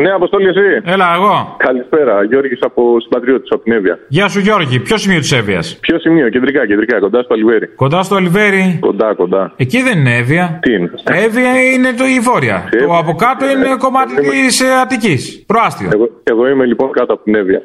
Ναι, Αποστόλη, εσύ. Έλα, εγώ. Καλησπέρα. Γιώργης από συμπατριώτη, από την Εύβοια. Γεια σου, Γιώργη. Ποιο σημείο της Εύβοιας; Ποιο σημείο, κεντρικά, κεντρικά, κοντά στο Αλιβέρι. Κοντά στο Αλιβέρι. Κοντά, κοντά. Εκεί δεν είναι Εύβοια. Τι είναι; Εύβοια είναι το η βόρεια. Ε, Το από κάτω είναι κομμάτι της Αττικής. Προάστιο. Εγώ, εγώ είμαι λοιπόν κάτω από την Εύβοια.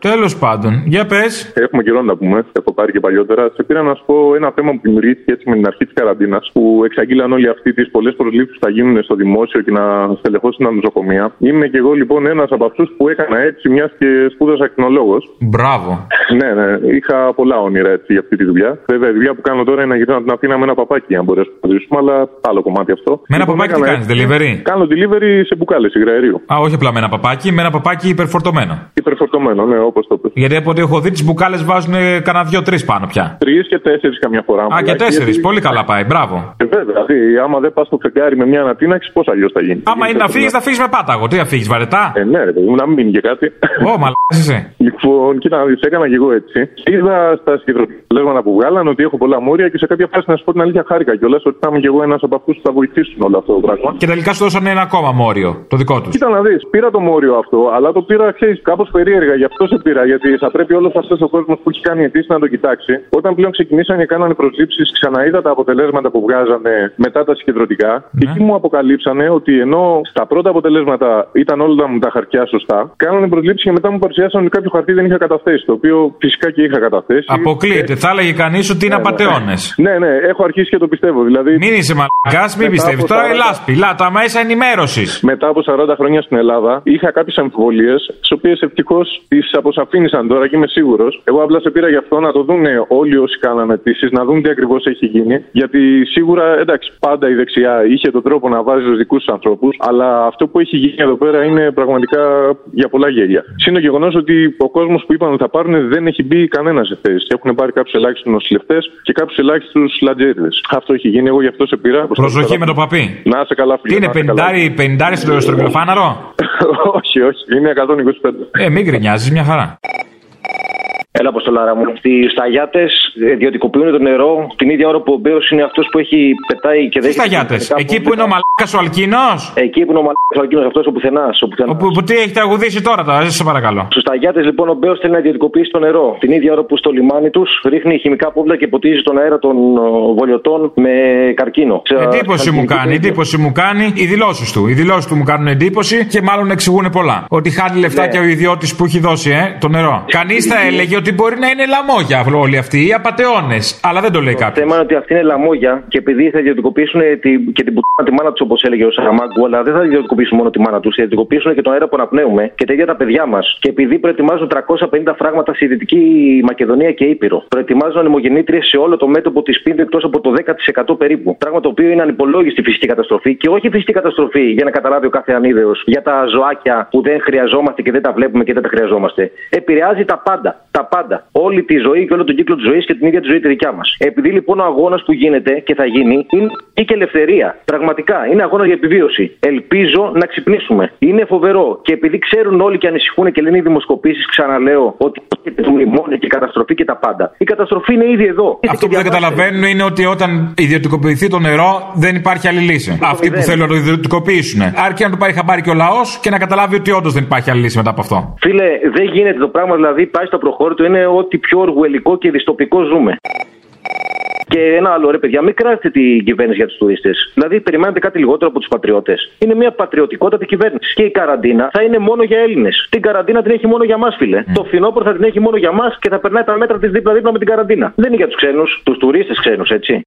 Τέλος πάντων, για πες. Έχουμε καιρό να πούμε, έχω πάρει και παλιότερα. Σε πήρα να σου πω ένα θέμα που δημιουργήθηκε έτσι με την αρχή της καραντίνας, που εξαγγείλαν όλοι αυτοί τις πολλές προσλήψεις που θα γίνουν στο δημόσιο και να στελεχώσουν τα νοσοκομεία. Είμαι και εγώ λοιπόν ένας από αυτούς που έκανα έτσι, μιας και σπούδασα ακτινολόγο. Μπράβο. Ναι, ναι, είχα πολλά όνειρα έτσι για αυτή τη δουλειά. Βέβαια, η δουλειά που κάνω τώρα είναι να γυρνάω την Αθήνα με ένα παπάκι, αν μπορέσουμε να ζήσουμε, αλλά άλλο κομμάτι αυτό. Με ένα Λοιπόν, παπάκι τι έκανα κάνεις, έτσι. delivery; Κάνω delivery σε μπουκάλε υγραερίου. Α, όχι απλά με ένα παπάκι, με ένα παπάκι υπερφορτωμένο. Υπερφορτωμένο, ναι, όπως το πες. Γιατί από ό,τι έχω δει, τις μπουκάλες βάζουν κανένα δύο-τρει πάνω πια. Τρεις και τέσσερις καμιά φορά. Α, και μαλάκι, τέσσερις. γιατί- Πολύ καλά πάει. Μπράβο. Ε, βέβαια, δηλαδή, άμα δεν πας στο φεγγάρι με μια ανατείναξη, πώς αλλιώς θα γίνει; Άμα είναι να φύγεις, θα φύγεις με πάταγο. Τι θα φύγεις, βαρετά; Ε, ναι, ρε παιδί μου, να μην μείνει και κάτι. Ω, μαλάκας είσαι. Λοιπόν, κοίτα να δεις, έκανα και εγώ έτσι. Είδα στα συγκεντρωτικά που βγάλαν ότι έχω πολλά μόρια και σε κάποια φάση να σου πω την αλήθεια χάρηκα κιόλας ότι θα είμαι κι εγώ ένας από αυτούς που θα βοηθήσουν όλο αυτό το πράγμα. Και τελικά σου δώσανε ένα ακόμα μόριο, το δικό τους. Κοίτα να δεις, πήρα το μόριο αυτό, αλλά το πήρα, ξέρεις, κάπως περίεργα. Γι' αυτό σε πήρα, γιατί θα πρέπει όλος αυτός ο κόσμος που έχει κάνει αιτήσεις να το κοιτάξει. Όταν πλέον ξεκινήσαν και κάνανε προσλήψεις, ξαναείδα τα αποτελέσματα που βγάζανε μετά τα συγκεντρωτικά. Και εκεί μου αποκαλύψανε ότι ενώ στα πρώτα αποτελέσματα ήταν όλα μου τα χαρτιά σωστά, κάνανε προσλήψει και μετά μου παρουσιάσαν ότι κάποιο χαρτί δεν είχα καταθέσει. Το οποίο φυσικά και είχα καταθέσει. Αποκλείεται. Θα έλεγε κανείς ότι είναι απαταιώνες. Ναι, ναι, έχω αρχίσει και το πιστεύω. Δηλαδή, Μην είσαι μαλακάς, μην Μετά πιστεύεις. από Τώρα η 40 λάσπη. Λά, τα μέσα ενημέρωσης. μετά από 40 χρόνια στην Ελλάδα, είχα κάποιες αμφιβολίες, τις οποίες ευτυχώς τις αποσαφήνισαν τώρα και είμαι σίγουρος. Εγώ απλά σε πήρα γι' αυτό να το δουν όλοι όσοι κάνανε αιτήσει, να δουν τι ακριβώς έχει γίνει. Γιατί σίγουρα, εντάξει, πάντα η δεξιά είχε τον τρόπο να βάζει του δικούς τους ανθρώπους, αλλά αυτό που έχει γίνει εδώ πέρα είναι πραγματικά για πολλά γέλια. Συν το γεγονός ότι ο κόσμος που είπαν ότι θα πάρουν δεν έχει μπει κανένας σε θέση. Έχουν πάρει κάποιους ελάχιστους νοσηλευτές και κάποιους ελάχιστους λατζέριδε. Αυτό έχει γίνει, εγώ γι' αυτό σε πήρα. Προσοχή με το παπί. Να είσαι καλά, φίλε. Τι είναι, να είσαι καλά. 50 50 στο στρογγυλοφάναρο; όχι, όχι, είναι 125. Ε, μην γκρινιάζεις, μια χαρά. Έλα, Αποστολάρα μου. Οι σταγιάτε ιδιωτικοποιούν το νερό την ίδια ώρα που ο Μπέος είναι αυτός που έχει πετάει και δεν. Τι σταγιάτε, εκεί που είναι ο μαλάκας ο Αλκίνος; Εκεί που είναι ο μαλάκας ο εκείνο αυτός ο πουθενάς. Ο πουθενάς. Που, που τι έχει τραγουδήσει τώρα, τώρα, σε παρακαλώ. Στους σταγιάτε, λοιπόν, ο Μπέος θέλει να ιδιωτικοποιήσει το νερό. Την ίδια ώρα που στο λιμάνι τους ρίχνει χημικά πόβλα και ποτίζει τον αέρα των ο, βολιωτών με καρκίνο. Ξε- Εντύπωση μου καρκινική κάνει, τέτοια. εντύπωση μου κάνει οι δηλώσεις του. Οι δηλώσεις του μου κάνουν εντύπωση και μάλλον εξηγούν πολλά. Ότι χάνει λεφτά Ναι. και ο ιδιώτης που έχει δώσει, ε, το νερό. Κανείς θα έλεγε ότι μπορεί να είναι λαμόγια όλοι αυτοί, οι απαταιώνες. Αλλά δεν το λέει Το κάποιος. θέμα είναι ότι αυτή είναι λαμόγια και επειδή θα ιδιωτικοποιήσουν τη, και την πουτάνα τη μάνα τους, όπως έλεγε ο Σαραμάγκου, αλλά δεν θα ιδιωτικοποιήσουν μόνο τη μάνα τους, θα ιδιωτικοποιήσουν και τον αέρα που αναπνέουμε και τα ίδια τα παιδιά μας. Και επειδή προετοιμάζουν 350 φράγματα στη Δυτική Μακεδονία και Ήπειρο, προετοιμάζουν ανεμογεννήτριες σε όλο το μέτωπο της Πίνδου εκτός από το 10% περίπου. Πράγμα το οποίο είναι ανυπολόγιστη φυσική καταστροφή και όχι φυσική καταστροφή για να καταλάβει ο κάθε ανίδεος για τα ζωάκια που δεν χρειαζόμαστε και δεν τα βλέπουμε και δεν τα χρειαζόμαστε. Επηρεάζει τα πάντα. Τα πάντα. Όλη τη ζωή και όλο τον κύκλο της ζωής και την ίδια τη ζωή τη δικιά μας. Επειδή λοιπόν ο αγώνας που γίνεται και θα γίνει είναι και ελευθερία. Πραγματικά είναι αγώνας για επιβίωση. Ελπίζω να ξυπνήσουμε. Είναι φοβερό. Και επειδή ξέρουν όλοι και ανησυχούν και λένε οι δημοσκοπήσεις, ξαναλέω ότι έρχεται το μνημόνιο και η καταστροφή και τα πάντα. Η καταστροφή είναι ήδη εδώ. Αυτό που δεν καταλαβαίνουν είναι ότι όταν ιδιωτικοποιηθεί το νερό δεν υπάρχει άλλη λύση. Αυτοί που μηδέν. θέλουν να το ιδιωτικοποιήσουν. Αρκεί να το πάρει χαμπάρι και ο λαός και να καταλάβει ότι όντως δεν υπάρχει άλλη λύση μετά από αυτό. Φίλε, δεν γίνεται το πράγμα, δηλαδή πάει στο προχώρητο, είναι ό,τι πιο οργουελικό και δυστοπικό ζούμε. Και ένα άλλο, ρε παιδιά, μην κράζετε την κυβέρνηση για τους τουρίστες. Δηλαδή, περιμένετε κάτι λιγότερο από τους πατριώτες. Είναι μια πατριωτικότατη κυβέρνησης. Και η καραντίνα θα είναι μόνο για Έλληνες. Την καραντίνα την έχει μόνο για μας, φίλε. Το φθινόπωρο θα την έχει μόνο για μας και θα περνάει τα μέτρα της δίπλα-δίπλα με την καραντίνα. Δεν είναι για τους ξένους, τους τουρίστες ξένους, έτσι.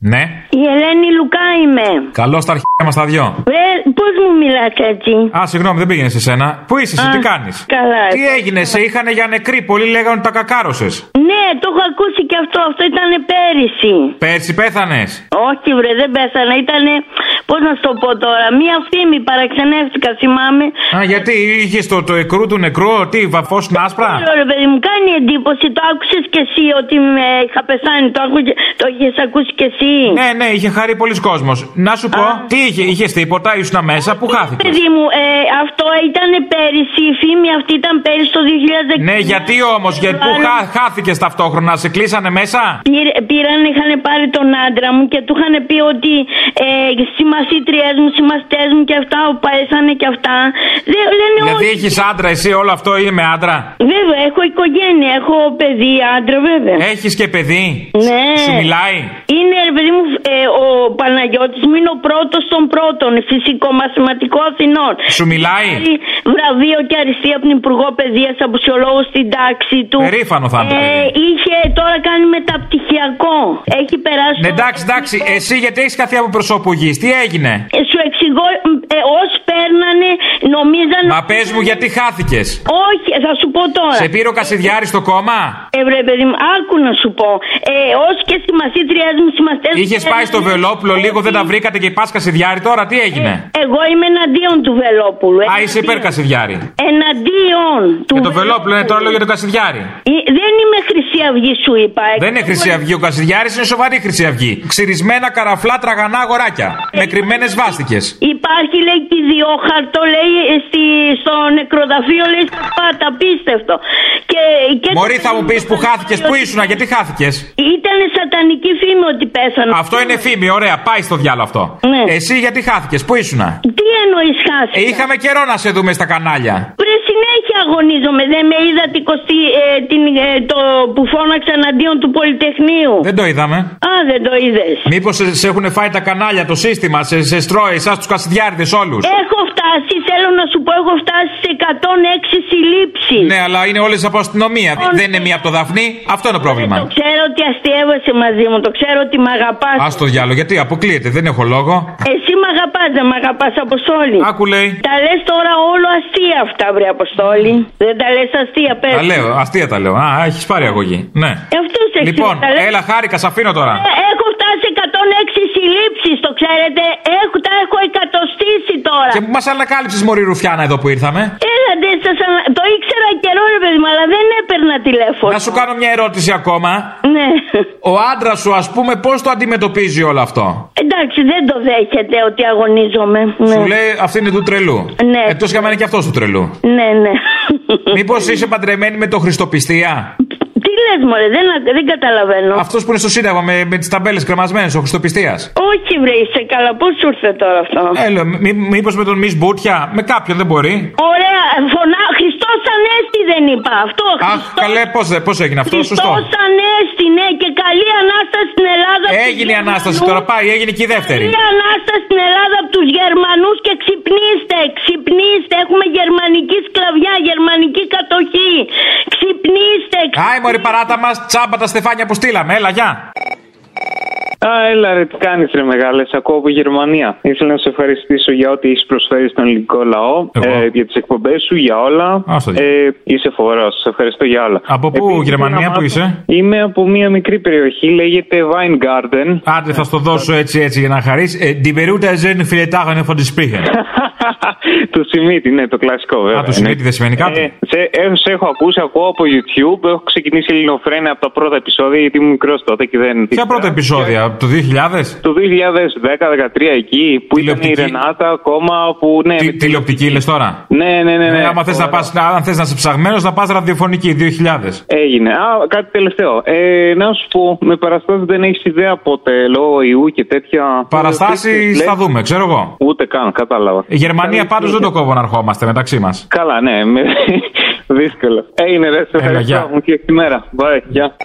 Ναι. Η Ελένη Λουκά είμαι. Καλώς τα αρχαία μας τα δυο. Βρε, πώς μου μιλάς έτσι; Α, συγγνώμη, δεν πήγαινες σε σένα. Πού είσαι, εσύ, Α, τι κάνεις; καλά. Τι έγινε, σε είχαν για νεκρή. Πολλοί λέγανε ότι τα κακάρωσες. Ναι, το έχω ακούσει και αυτό. Αυτό ήταν πέρυσι. Πέρσι πέθανες; Όχι, βρε, δεν πέθανα. Ήταν, πώς να σου το πω τώρα, μία φήμη παραξενεύτηκα, θυμάμαι. Α, γιατί είχες το, το εκρού του νεκρού, τι, βαφώσουν άσπρα; Ξέρω, ρε παιδί μου, κάνει εντύπωση. Το άκουσες κι εσύ ότι με είχα πεθάνει. Το, άκου- το είχες ακούσει κι εσύ. Εσύ. Ναι, ναι, είχε χαρεί πολλοί κόσμος. Να σου πω, τι είχε, είχε τίποτα, ήσουν μέσα, πού χάθηκες; Παιδί μου, ε, αυτό ήταν πέρυσι, η φήμη αυτή ήταν πέρυσι το 2016. Ναι, γιατί όμως, γιατί που χά, χάθηκες ταυτόχρονα, σε κλείσανε μέσα; Πήρε, πήραν, είχαν πάρει τον άντρα μου και του είχαν πει ότι ε, συμμαθήτριέ μου, συμμαστέ μου και αυτά, παέσανε και αυτά. Δεν, λένε Δηλαδή όχι. έχεις άντρα, εσύ όλο αυτό είναι με άντρα; Βέβαια, έχω οικογένεια, έχω παιδί, άντρα, βέβαια. Έχεις και παιδί; Ναι. Σου μιλάει; Είναι, ρε παιδί μου, ε, ο Παναγιώτης μου είναι ο πρώτος των πρώτων, φυσικό μαθηματικό Αθηνών. Σου μιλάει; Έχει βραβείο και αριστεία από την Υπουργό Παιδείας από σιολόγο στην τάξη του. Περήφανο θα είναι το παιδί. είχε τώρα κάνει μεταπτυχιακό. Έχει περάσει. Ναι, το- εντάξει, εντάξει. Εσύ γιατί έχεις καθεί από προσώπου γη, τι έγινε; Ε, Σου εξηγώ, ε, ως παίρνανε, νομίζαν... Μα πες μου γιατί χάθηκες. Όχι, θα σου πω τώρα. Σε πήρε ο Κασιδιάρης στο κόμμα; Ε, βρε, παιδί μου, άκου να σου πω. Ε, ως και συμμαθήτριές μου, συμμαθητές μου... Είχε πάει στο Βελόπουλο λίγο, δεν τα βρήκατε και πας Κασιδιάρη τώρα, τι έγινε; Εγώ είμαι εναντίον του Βελόπουλου. Α, είσαι υπέρ Κασιδιάρη. Εναντίον του Για το Βελόπουλο είναι τώρα λέω για τον Κασιδιάρη. Ε, Δεν είμαι Χρυσή Αυγή, σου είπα. Δεν είναι Χρυσή Αυγή, ο Κασιδιάρης είναι σοβαρή Χρυσή Αυγή. Ξυρισμένα καραφλά τραγανά αγοράκια. Με κρυμμένε βάστικε. Υπάρχει, λέει, και ιδιόχαρτο, λέει, στη, στο νεκροταφείο, λέει, στα πάτα, απίστευτο. Και, και Μωρή θα μου πεις που χάθηκες, πού ήσουνα, γιατί χάθηκες; Ήταν σατανική φήμη ότι πέσανε. Αυτό είναι φήμη, ωραία, πάει στο διάλογο αυτό. Ναι. Εσύ γιατί χάθηκες, πού ήσουνα; Τι εννοείς χάσει. Ε, είχαμε καιρό να σε δούμε στα κανάλια. Βρε συνέχεια αγωνίζομαι. Δεν με είδα την κοστή, ε, την, ε, το που φώναξα εναντίον του Πολυτεχνείου. Δεν το είδαμε. Α, δεν το είδες. Μήπως σε, σε έχουν φάει τα κανάλια, το σύστημα, σε, σε στρώει, εσάς τους Κασιδιάριδες όλους; Έχω φτάσει, θέλω να σου πω, έχω φτάσει σε 106 συλλήψεις. Ναι, αλλά είναι όλες από αστυνομία. Λοιπόν, Δεν είναι μία από το Δαφνί. Αυτό είναι το Το πρόβλημα. ξέρω ότι αστείευεσαι μαζί μου, το ξέρω ότι με αγαπάς. Α το διάλογο, γιατί αποκλείεται, δεν έχω λόγο. Εσύ με αγαπάς, δεν με αγαπάς, Αποστόλη. Άκου λέει. Τα λες τώρα όλο αστεία αυτά, βρε Αποστόλη. Δεν τα λες αστεία, πες. Τα λέω, αστεία τα λέω. Α, έχεις πάρει αγωγή. Ναι. Αυτό σε Λοιπόν, τα λες. έλα, χάρηκα, σ' αφήνω τώρα. Ε, Έχω φτάσει 106 συλλήψει, το ξέρετε. Έχω, τα έχω εκατοστήσει τώρα. Και που μας ανακάλυψες Μωρή Ρουφιάνα εδώ που ήρθαμε. Έλατε, σας ανα- το ήξερα καιρό, ρε παιδί μου, αλλά δεν έπαιρνα τηλέφωνο. Να σου κάνω μια ερώτηση ακόμα. Ναι. Ο άντρας σου, ας πούμε, πώς το αντιμετωπίζει όλο αυτό; Εντάξει, δεν το δέχεται ότι αγωνίζομαι. Ναι. Σου λέει αυτή είναι του τρελού. Ναι. Εκτός και άμα είναι και αυτός του τρελού. Ναι, ναι. Μήπως είσαι παντρεμένη με το Χριστοπιστία; Τι λες μωρέ, δεν, δεν καταλαβαίνω. Αυτός που είναι στο Σύνταγμα με, με τις ταμπέλες κρεμασμένες, ο Χριστοπιστίας. Όχι βρε, είσαι καλά, πώς σου ήρθε τώρα αυτό; Ε, Μήπως με τον Μη Μπούτια, με κάποιον δεν μπορεί. Ωραία, φωνά, Χριστός Ανέστη δεν είπα αυτό. Αχ, Χριστός- καλέ, πώς πώς έγινε αυτό, σωστό. Χριστός Ανέστη, ναι, και καλή Ανάσταση στην Ελλάδα. από τους Έγινε η ανάσταση Γερμανούς. τώρα, πάει, έγινε και η δεύτερη. Καλή Ανάσταση στην Ελλάδα από τους Γερμανούς και ξυπνήστε, ξυπνήστε. Έχουμε γερμανική σκλαβιά, γερμανική κατοχή. Ξυπνήστε, Άι, μωρή παράτα μας, τσάμπα τα στεφάνια που στείλαμε, έλα, γεια. Α, έλα ρε, τι κάνεις ρε μεγάλες, σε ακούω από Γερμανία. Ήθελα να σε ευχαριστήσω για ό,τι έχεις προσφέρει στον ελληνικό λαό, Εγώ. ε, για τις εκπομπές σου, για όλα. Α, στο διάλογο. ε, είσαι φοβερός, σε ευχαριστώ για όλα. Από πού, Επίσης, Γερμανία, να πού μάθω- είσαι; Είμαι από μια μικρή περιοχή, λέγεται Weingarten. Άντε, θα στο δώσω έτσι, έτσι για να χαρείς. Die Beruta sind viele Tage von den Sprechen. του Σιμίτη, ναι, το κλασικό βέβαια. Α, του Σιμίτη δεν σημαίνει κάτι. Ε, σε, ε, σε έχω ακούσει, ακούω από YouTube. Έχω ξεκινήσει ελληνοφρένια από τα πρώτα επεισόδια γιατί ήμουν μικρός τότε και δεν. Ποια πρώτα επεισόδια, από το 2000? Το 2010-2013 εκεί που ήταν η Τηλεοπτική. Ρενάτα ακόμα που. Ναι, Τι, με- τηλεοπτική λες τώρα; ναι, ναι, ναι. ναι. Ε, άμα θες να πας, αν θες να είσαι ψαγμένος, να πας ραδιοφωνική 2000. Έγινε. Α, κάτι τελευταίο. Ε, να σου πω, με παραστάσεις δεν έχεις ιδέα πότε λόγω ιού και τέτοια. Παραστάσεις Λέει- θα δούμε, ξέρω εγώ. Ούτε καν, κατάλαβα. Η Γερμανία πάντως δεν το κόβω να ερχόμαστε μεταξύ μας. Καλά, ναι. Με... Δύσκολο. Έγινε, ρε. Σε Έλα, ευχαριστώ. γεια. Μου και μέρα. Bye. Γεια.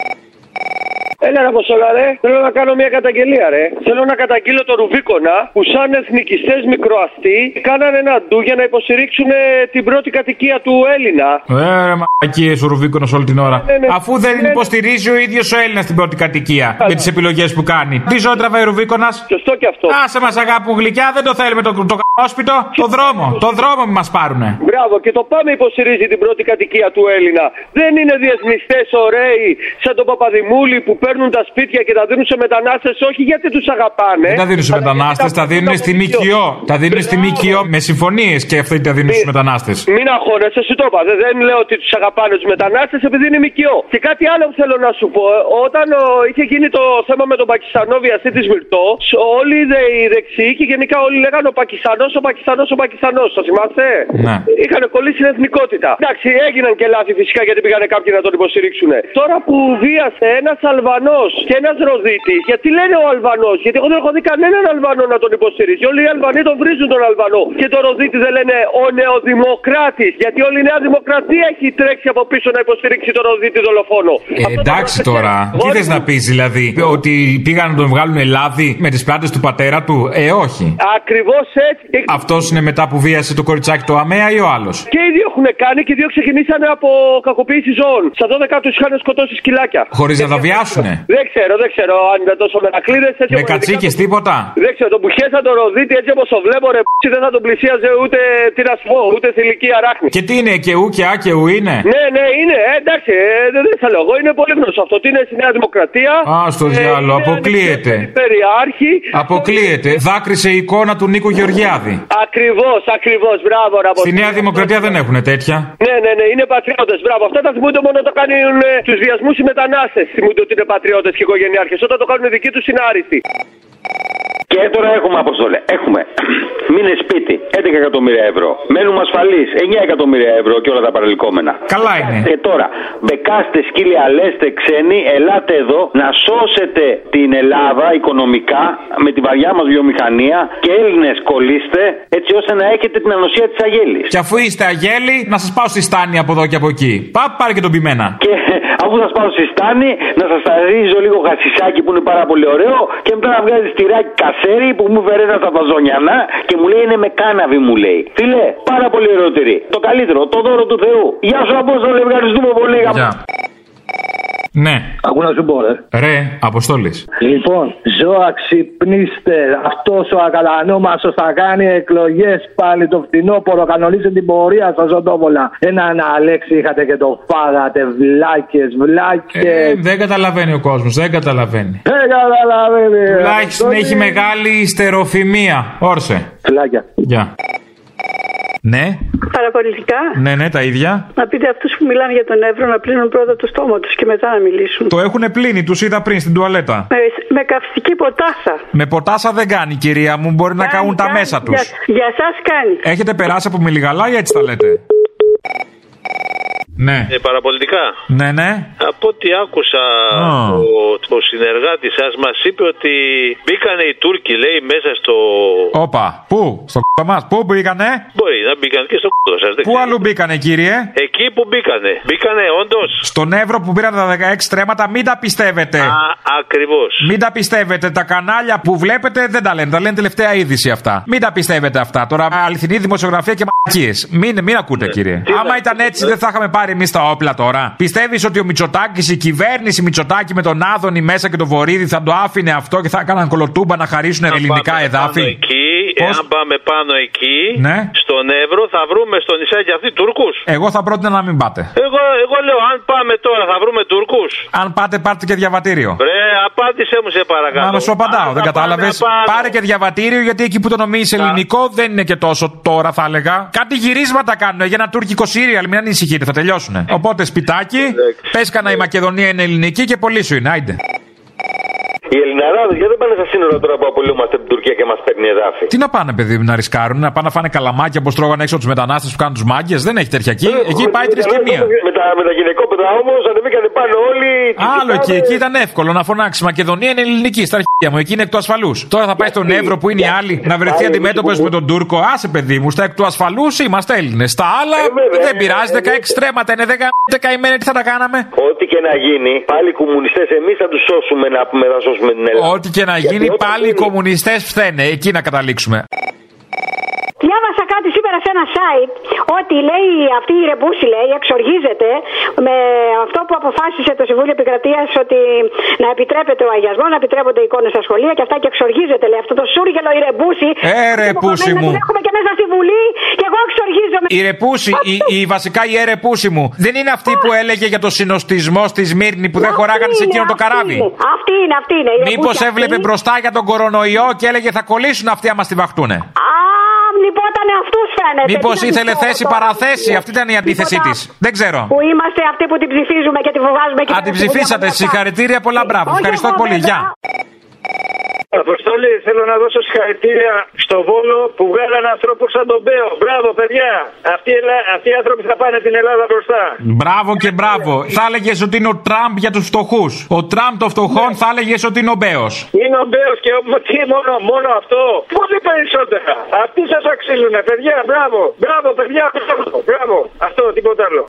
Έλα ρε Αποστολά ρε, θέλω να κάνω μια καταγγελία ρε. Θέλω να καταγγείλω το Ρουβίκονα που σαν εθνικιστές μικροαστοί κάνανε ένα ντου για να υποστηρίξουν ε, την πρώτη κατοικία του Έλληνα. Ε, ρε μαλακίες ο Ρουβίκονο όλη την ώρα. Ναι, ναι. Αφού δεν Ναι, ναι. υποστηρίζει ο ίδιος ο Έλληνας την πρώτη κατοικία με τις επιλογές που κάνει. Τι ζωή τραβάει ο Ρουβίκονας; Σωστό και αυτό. Άσε μας αγάπη μου γλυκιά, δεν το θέλουμε το, το καπόσπιτο. Το δρόμο, το δρόμο που μας πάρουνε. Μπράβο, και το πάμε υποστηρίζει την πρώτη κατοικία του Έλληνα. Δεν είναι διεθνιστές ωραίοι σαν τον Παπαδημούλη που παίρνουν παίρνουν τα σπίτια και τα δίνουν σε μετανάστες, όχι γιατί τους αγαπάνε. Δεν τα δίνουν στου αλλά γιατί μετανάστες, τα δίνουν βγουν στη από ΜΚΟ. Τα δίνουν στη Μπράβο. ΜΚΟ με συμφωνίες και αυτοί τα δίνουν στους μετανάστες. Μην αγχώνεσαι, εσύ το είπα. Δεν, δεν λέω ότι τους αγαπάνε τους μετανάστες επειδή είναι ΜΚΟ. Και κάτι άλλο που θέλω να σου πω. ε, Όταν ο, είχε γίνει το θέμα με τον Πακιστανό βιαστή της Μυρτό, σ- όλοι οι, δε, οι δεξιοί και γενικά όλοι λέγανε ο Πακιστανός, ο Πακιστανός, ο Πακιστανός. Το θυμάστε; Ναι. Είχαν κολλήσει την εθνικότητα. Εντάξει, έγιναν και λάθη φυσικά γιατί πήγανε κάποιοι να τον υποστηρίξουν. Τώρα που βίασε ένα Αλβανό και ένας Ροδίτη, γιατί λένε ο Αλβανός, γιατί εγώ δεν έχω δει κανέναν Αλβανό να τον υποστηρίζει. Όλοι οι Αλβανοί τον βρίζουν τον Αλβανό. Και τον Ροδίτη δεν λένε ο νεοδημοκράτης. Γιατί όλη η Νέα Δημοκρατία έχει τρέξει από πίσω να υποστηρίξει τον Ροδίτη δολοφόνο. Ε, Αυτό εντάξει το- τώρα. Τι Εγώ- θες να πεις δηλαδή, ότι πήγαν να τον βγάλουν λάδι με τις πλάτες του πατέρα του; Ε, όχι. Ακριβώς έτσι. Και- Αυτός είναι μετά που βίασε το κοριτσάκι το αμαία ή ο άλλος; Και οι δύο έχουν κάνει και οι δύο ξεκινήσανε από κακοποίηση ζώων. Στα 12 τους είχαν σκοτώσει σκυλάκια. Χωρίς να τα βιάσουνε. Δεν ξέρω, δεν ξέρω αν είναι τόσο μερακλείδε. Με κατσίκες τίποτα. Δεν ξέρω, τον πουχέσα τον ροδίτη έτσι όπως το βλέπω, ρε π***, δεν θα τον πλησίαζε ούτε τι να σου πω, ούτε θηλυκή αράχνη. Και τι είναι, και ου και α και ου είναι; Ναι, ναι, είναι, ε, εντάξει, ε, δεν, δεν θα λέω εγώ, είναι πολύ γνωστό αυτό. Τι είναι στη Νέα Δημοκρατία; Α, στο διάλογο, αποκλείεται. Περιάρχη. Αποκλείεται. Δάκρυσε η εικόνα του Νίκο Γεωργιάδη. Ακριβώς, ακριβώς, μπράβο, μπράβο. Στη Νέα Δημοκρατία δεν έχουν τέτοια. Ναι, ναι, ναι, είναι πατριώτες. Μπράβο. Αυτά τα θυμούνται μόνο όταν κάνουν τους βιασμούς οι μετανάστες. Θυμούνται ότι είναι πατριώτες και οικογενειάρχες. Όταν το κάνουν δικοί τους είναι άριστοι. Και τώρα έχουμε αποστολέ. Έχουμε μήνε σπίτι, 11 εκατομμύρια ευρώ. Μένουμε ασφαλείς, 9 εκατομμύρια ευρώ και όλα τα παρελκόμενα. Καλά είναι. Και τώρα, μπεκάστε, σκύλοι, αλέστε, ξένοι, ελάτε εδώ να σώσετε την Ελλάδα οικονομικά με τη βαριά μας βιομηχανία και Έλληνες κολλήστε έτσι ώστε να έχετε την ανοσία της αγέλης. Και αφού είστε αγέλοι, να σας πάω στη στάνη από εδώ και από εκεί. Πά, πάρε και τον πειμένα. Και αφού σας πάω στη στάνη, να σας ταρίζω λίγο χασισάκι που είναι πάρα πολύ ωραίο και μετά να βγάζεις τυράκι κασέρι που μου φέρε στα βαζόνιανα και μου λέει είναι με κάναβι μου λέει. Φίλε, πάρα πολύ ωραίο τυρί. Το καλύτερο, το δώρο του Θεού. Γεια σου Απόστολε, ευχαριστούμε πολύ. Γεια. Ναι. Ακού να σου πω, ρε. Ρε, Αποστόλης. Λοιπόν, ζώα ξυπνήστε. Αυτός ο ακατανόμαστος θα κάνει εκλογές πάλι το φθινόπωρο. Κανονίστε την πορεία στα Ζωτόβολα. Έναν Αλέξη είχατε και το φάγατε. Βλάκες, βλάκες. Ε, δεν καταλαβαίνει ο κόσμος, δεν καταλαβαίνει. Δεν καταλαβαίνει. ρε. Τουλάχιστον Τότε- έχει μεγάλη ιστεροφημία. Όρσε. Φυλάκια. Γεια. Ναι, Παραπολιτικά. ναι, ναι, τα ίδια. Να πείτε αυτούς που μιλάνε για τον Εύρο να πλύνουν πρώτα το στόμα τους και μετά να μιλήσουν. Το έχουν πλύνει, τους είδα πριν στην τουαλέτα. Με, με καυστική ποτάσα. Με ποτάσα δεν κάνει, κυρία μου, μπορεί να κάνουν τα Κάνει, μέσα τους. Για, για εσά κάνει. Έχετε περάσει από μιλιγαλά ή έτσι τα λέτε. Ναι. Ε, παραπολιτικά. Ναι, ναι. Από ό,τι άκουσα, Α. ο, ο συνεργάτη σας μας είπε ότι μπήκανε οι Τούρκοι, λέει, μέσα στο. Όπα. Πού; Στο κ***ο μας. Πού μπήκανε; Μπορεί να μπήκαν και στο κ***ο σας. Πού αλλού μπήκανε, κύριε; Εκεί που μπήκανε. Μπήκανε, όντως. Στον Εύρο που πήραν τα 16 τρέματα, μην τα πιστεύετε. Ακριβώς. Μην τα πιστεύετε. Τα κανάλια που βλέπετε δεν τα λένε. Τα λένε τελευταία είδηση αυτά. Μην τα πιστεύετε αυτά. Τώρα αληθινή δημοσιογραφία και μαλακίες. Μην, μην ακούτε, κύριε. Άμα ήταν έτσι, δεν θα είχαμε πάρει εμείς τα όπλα τώρα. Πιστεύεις ότι ο Μητσοτάκης, η κυβέρνηση Μητσοτάκη με τον Άδωνη μέσα και τον Βορύδη θα το άφηνε αυτό και θα έκαναν κολοτούμπα να χαρίσουν ελληνικά Πάμε εδάφη. Πάνω εκεί, Πώς; εάν πάμε πάνω εκεί, Ναι. στον Εύρο, θα βρούμε στο νησάκι αυτή Τούρκους. Εγώ θα πρότεινα να μην πάτε. Εγώ, εγώ λέω, αν πάμε τώρα, θα βρούμε Τούρκους. Αν πάτε, πάρτε και διαβατήριο. Ρε, απάντησέ μου, σε παρακαλώ. Μα να σου απαντάω, Αν δεν θα κατάλαβες; πάμε απάνω. Πάρε και διαβατήριο γιατί εκεί που το νομίζεις ελληνικό δεν είναι και τόσο τώρα, θα έλεγα. Κάτι γυρίσματα κάνουν για ένα τουρκικό σύριαλ, μην ανησυχείτε, θα τελειώσουν. Οπότε σπιτάκι, πες κανένα η Μακεδονία είναι ελληνική και πολύ σου είναι, άιντε. Οι Ελληναράδε γιατί δεν πάνε στα σύνορα τώρα που απολύμαστε από την Τουρκία και μα παίρνει εδάφη. Τι να πάνε, παιδί μου, να ρισκάρουν, να πάνε να φάνε καλαμάκια όπω τρώγανε έξω του μετανάστε που κάνουν του μάγκε. Δεν έχει τέτοια εκεί. Εκεί πάει τρει και μία. Με τα, με τα γυναικόπαιδα όμω ανεβήκανε πάνω όλοι. Άλλο εκεί, εκεί ήταν εύκολο να φωνάξει Μακεδονία είναι ελληνική στα αρχαία μου, εκεί είναι εκ του ασφαλού. Τώρα θα πάει στον Εύρο που είναι οι άλλοι να βρεθεί αντιμέτωπο με τον Τούρκο. Άσε παιδί μου, στα εκ του ασφαλού είμαστε Έλληνε. Στα άλλα δεν πειράζει, 16 στρέμματα είναι 10 καημένοι, τι θα τα κάναμε. Ό,τι και να γίνει, πάλι οι κομμουνιστές εμείς θα τους σώσουμε να πούμε, θα σώσουμε την Ελλάδα. Ό,τι και να Γιατί γίνει, όταν πάλι οι κομμουνιστές φθαίνε. Εκεί να καταλήξουμε. Διάβασα κάτι σήμερα σε ένα site ότι λέει αυτή η Ρεμπούση λέει εξοργίζεται με αυτό που αποφάσισε το Συμβούλιο Επικρατείας ότι να επιτρέπεται ο αγιασμός, να επιτρέπονται εικόνες στα σχολεία και αυτά και εξοργίζεται. Λέει αυτό το σούργελο η Ρεμπούση. Ε, Ρεμπούση που μου. την έχουμε και μέσα στη Βουλή και εγώ εξοργίζομαι. Η ρεπούση, η, η, βασικά η ερεπούση μου, δεν είναι αυτή που έλεγε για το συνοστισμό στη Σμύρνη που δεν χωράγανε σε εκείνο το καράβι; Αυτή είναι, αυτή είναι. η Μήπως Ρεμπούση έβλεπε αυτή. μπροστά για τον κορονοϊό και έλεγε θα κολλήσουν αυτοί άμα στη βαχτούνε; Α, λυπόταν αυτούς φαίνεται. Μήπως Τι να ήθελε του πω θέση τώρα; παραθέση, αυτή ήταν η αντίθεσή Τίποτα. της. Δεν ξέρω. Που είμαστε αυτοί που την ψηφίζουμε και τη φοβάζουμε και Α, την ψηφίσατε. Συγχαρητήρια, πολλά μπράβο. Όχι Ευχαριστώ εγώ, πολύ. βέβαια. Γεια. Αποστολή, θέλω να δώσω συγχαρητήρια στο Βόλο που βγάλανε ανθρώπους σαν τον Μπέο. Μπράβο, παιδιά. Αυτοί, οι Ελλά- αυτοί οι άνθρωποι θα πάνε την Ελλάδα μπροστά. Μπράβο και μπράβο. Θα έλεγες ότι είναι ο Τραμπ για τους φτωχούς. Ο Τραμπ των φτωχών θα έλεγες ότι είναι ο Μπέος. Είναι ο Μπέος και ο- τι μόνο, μόνο αυτό. Πολύ περισσότερα. Αυτοί σας αξίζουν, παιδιά. Μπράβο. Μπράβο, παιδιά. Μπράβο. Μπράβο. Αυτό, τίποτα άλλο.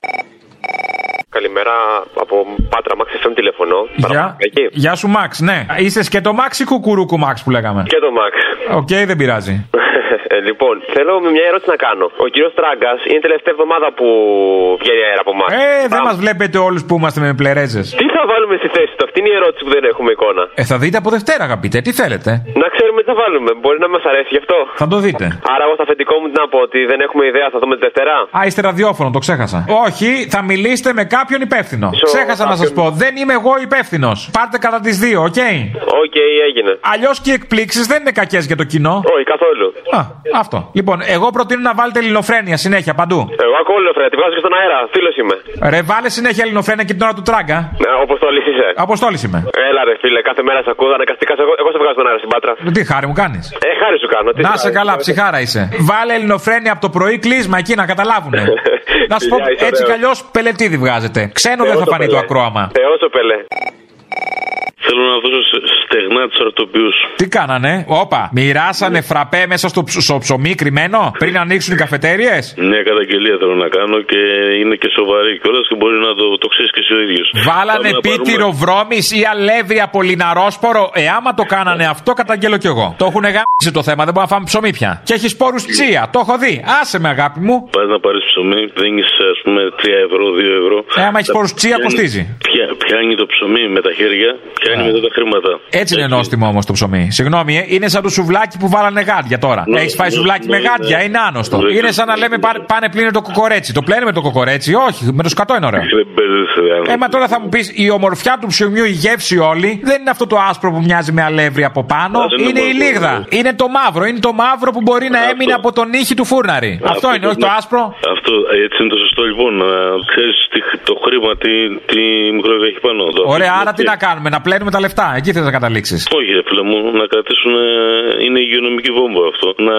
Καλημέρα από Πάτρα, Μάξ FM τηλεφωνώ. Γεια. Εκεί. Γεια σου, Μαξ. Ναι. Είσαι σκέτο Μαξ ή κουκουρούκου Μαξ που λέγαμε. Και το Μάξ. Οκ, δεν πειράζει. Ε, λοιπόν, θέλω μια ερώτηση να κάνω. Ο κύριος Τράγκας είναι η τελευταία εβδομάδα που βγαίνει αέρα από εμάς. Ε, δεν μας βλέπετε όλους που είμαστε με πλερέζες. Τι θα βάλουμε στη θέση του, αυτή είναι η ερώτηση που δεν έχουμε εικόνα. Ε, θα δείτε από Δευτέρα, αγαπητέ. Τι θέλετε; Να ξέρουμε τι θα βάλουμε. Μπορεί να μας αρέσει γι' αυτό. Θα το δείτε. Άρα, εγώ στο αφεντικό μου τι να πω, ότι δεν έχουμε ιδέα, θα δούμε τη Δευτέρα. Α, είστε ραδιόφωνο, το ξέχασα. Όχι, θα μιλήσετε με κάποιον υπεύθυνο. Σο- Ξέχασα να σας κάποιον. πω, δεν είμαι εγώ υπεύθυνος. Πάρτε κατά τις δύο, OK; OK, έγινε. Αλλιώς και οι εκπλήξεις δεν είναι κακές για το κοινό. Όχι, καθόλου. Α, αυτό. Λοιπόν, εγώ προτείνω να βάλετε ελληνοφρένεια συνέχεια παντού. Εγώ ακούω Λεφρέ, τη βγάζω και στον αέρα. Φίλος είμαι. Ρε, βάλε συνέχεια ελληνοφρένεια και την ώρα του τράγκα. Ε, Όπω το είσαι. Αποστόλης είμαι. Έλα, ρε φίλε, κάθε μέρα σε ακούω, αναγκαστικά σε- εγώ, εγώ σε βγάζω στον αέρα στην πάτρα. Τι χάρη μου κάνεις; Ε, χάρη σου κάνω. Τι Να σου σε κάνω. καλά, ψυχάρα είσαι. Βάλε ελληνοφρένεια από το πρωί κλείσμα εκεί να καταλάβουνε. να σου πω, Φιλιά, είσαι έτσι κι ωραίος. αλλιώς πελετήδη βγάζετε. Ξένο δεν θα φανεί το ακρόαμα. Θεός ο Πελέ. Θέλω να δώσω σε- στεγνά τους αρτοπιού. Τι κάνανε, όπα, μοιράσανε φραπέ μέσα στο, ψ- στο ψωμί κρυμμένο πριν ανοίξουν οι καφετέρειε. Μια καταγγελία θέλω να κάνω και είναι και σοβαρή κιόλας και μπορεί να το, το ξέρεις και εσύ ο ίδιος. Βάλανε πίτυρο βρώμης ή αλεύρι από λιναρόσπορο. Ε, άμα το κάνανε αυτό, καταγγέλω κι εγώ. Το έχουν γάμισει το θέμα, δεν μπορούμε να φάμε ψωμί πια. Και έχεις σπόρους τσία, το έχω δει. Άσε με, αγάπη μου. Πας να πάρεις ψωμί, δίνει ας πούμε 3 ευρώ, 2 ευρώ. Ε, άμα έχεις σπόρους τσία, Πιάνει- κοστίζει. Πια, πιάνει το ψωμί με τα χέρια, πιάνει μετά τα χρήματα. Έτσι είναι νόστιμο όμως το ψωμί. Συγγνώμη, ε, είναι σαν το σουβλάκι που βάλανε γάντια τώρα. Ναι, Έχεις φάει ναι, σουβλάκι ναι, με γάντια, ναι. είναι άνοστο. Ναι, Είναι ναι, σαν να ναι, λέμε ναι. πάνε- πάνε πλύνε το κοκορέτσι. Το πλένε με το κοκορέτσι, όχι, με το σκατό είναι ωραίο. Δεν παίζεσαι, Ε, μα τώρα θα μου πεις η ομορφιά του ψωμιού, η γεύση όλη, δεν είναι αυτό το άσπρο που μοιάζει με αλεύρι από πάνω. Α, δεν είναι είναι η μόνο λίγδα. αυτό. Είναι το μαύρο. Είναι το μαύρο που μπορεί να έμεινε από τον ήχη του φούρναρη. Αυτό είναι, όχι το άσπρο. Αυτό έτσι είναι το σωστό λοιπόν. Να ξέρεις το χρήμα τι, τι μικροβία έχει πάνω. Το Ωραία, αφήνουμε άρα τι και- να κάνουμε, να πλένουμε τα λεφτά. Εκεί θες να καταλήξεις. Όχι, ρε φίλε μου, να κρατήσουν. ε, Είναι υγειονομική βόμβα αυτό. Να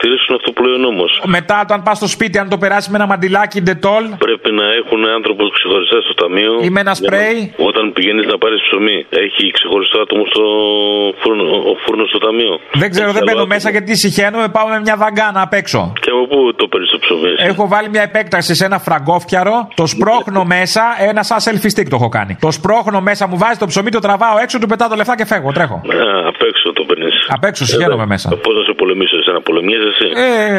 τηρήσουν αυτό που λέει ο νόμος. Μετά, όταν πας στο σπίτι, αν το περάσεις με ένα μαντιλάκι ντετόλ Πρέπει να έχουν άνθρωπος ξεχωριστά στο ταμείο. ή με ένα Για να- σπρέι. Όταν πηγαίνεις να πάρεις ψωμί, έχει ξεχωριστό άτομο στο φούρνο, ο φούρνος στο ταμείο. Δεν ξέρω, Έχει δεν άλλο μπαίνω άτομο. μέσα γιατί συχαίνομαι. Πάω με μια δαγκάνα απ' έξω. Και από πού το παίρνεις το ψωμί, εσύ; Έχω βάλει μια επέκταση σε ένα φραγκόφιαρο, το σπρώχνω μέσα, ένα σαν selfie stick το έχω κάνει. Το σπρώχνω μέσα, μου βάζει το ψωμί, το τραβάω έξω, του πετάω τα λεφτά και φεύγω, τρέχω. Α, απ' έξω το παίρνεις. Απ' έξω, συγχαίρομαι μέσα. Πώς να σε πολεμήσω, εσύ να πολεμιέσαι εσύ;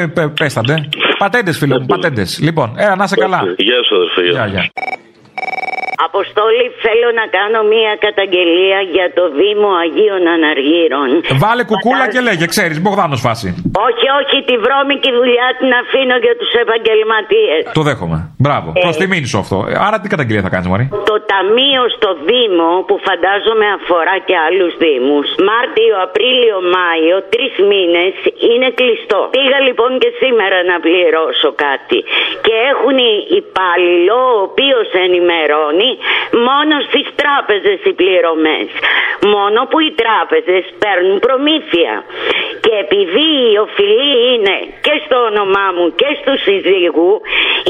Ε, πε- πέσταντε. Πατέντες, φίλε μου, πατέντες. Λοιπόν, έλα να είσαι καλά. Γεια σου, αδερφέ. Γεια, γεια. Αποστόλη, θέλω να κάνω μία καταγγελία για το Δήμο Αγίων Αναργύρων. Βάλε κουκούλα και λέγε, ξέρεις, Μπογδάνος φάση. Όχι, όχι, τη βρώμικη δουλειά την αφήνω για τους επαγγελματίες. Το δέχομαι. Μπράβο. Ε. Προ τιμήν σου αυτό. Ε, Άρα τι καταγγελία θα κάνεις, Μωρή; Το ταμείο στο Δήμο, που φαντάζομαι αφορά και άλλους Δήμους, Μάρτιο, Απρίλιο, Μάιο, τρεις μήνες είναι κλειστό. Πήγα λοιπόν και σήμερα να πληρώσω κάτι. Και έχουν υπάλληλο, ο οποίος ενημερώνει μόνο στις τράπεζες οι πληρωμές. Μόνο που οι τράπεζες παίρνουν προμήθεια. Και επειδή η οφειλή είναι και στο όνομά μου και στου συζύγου,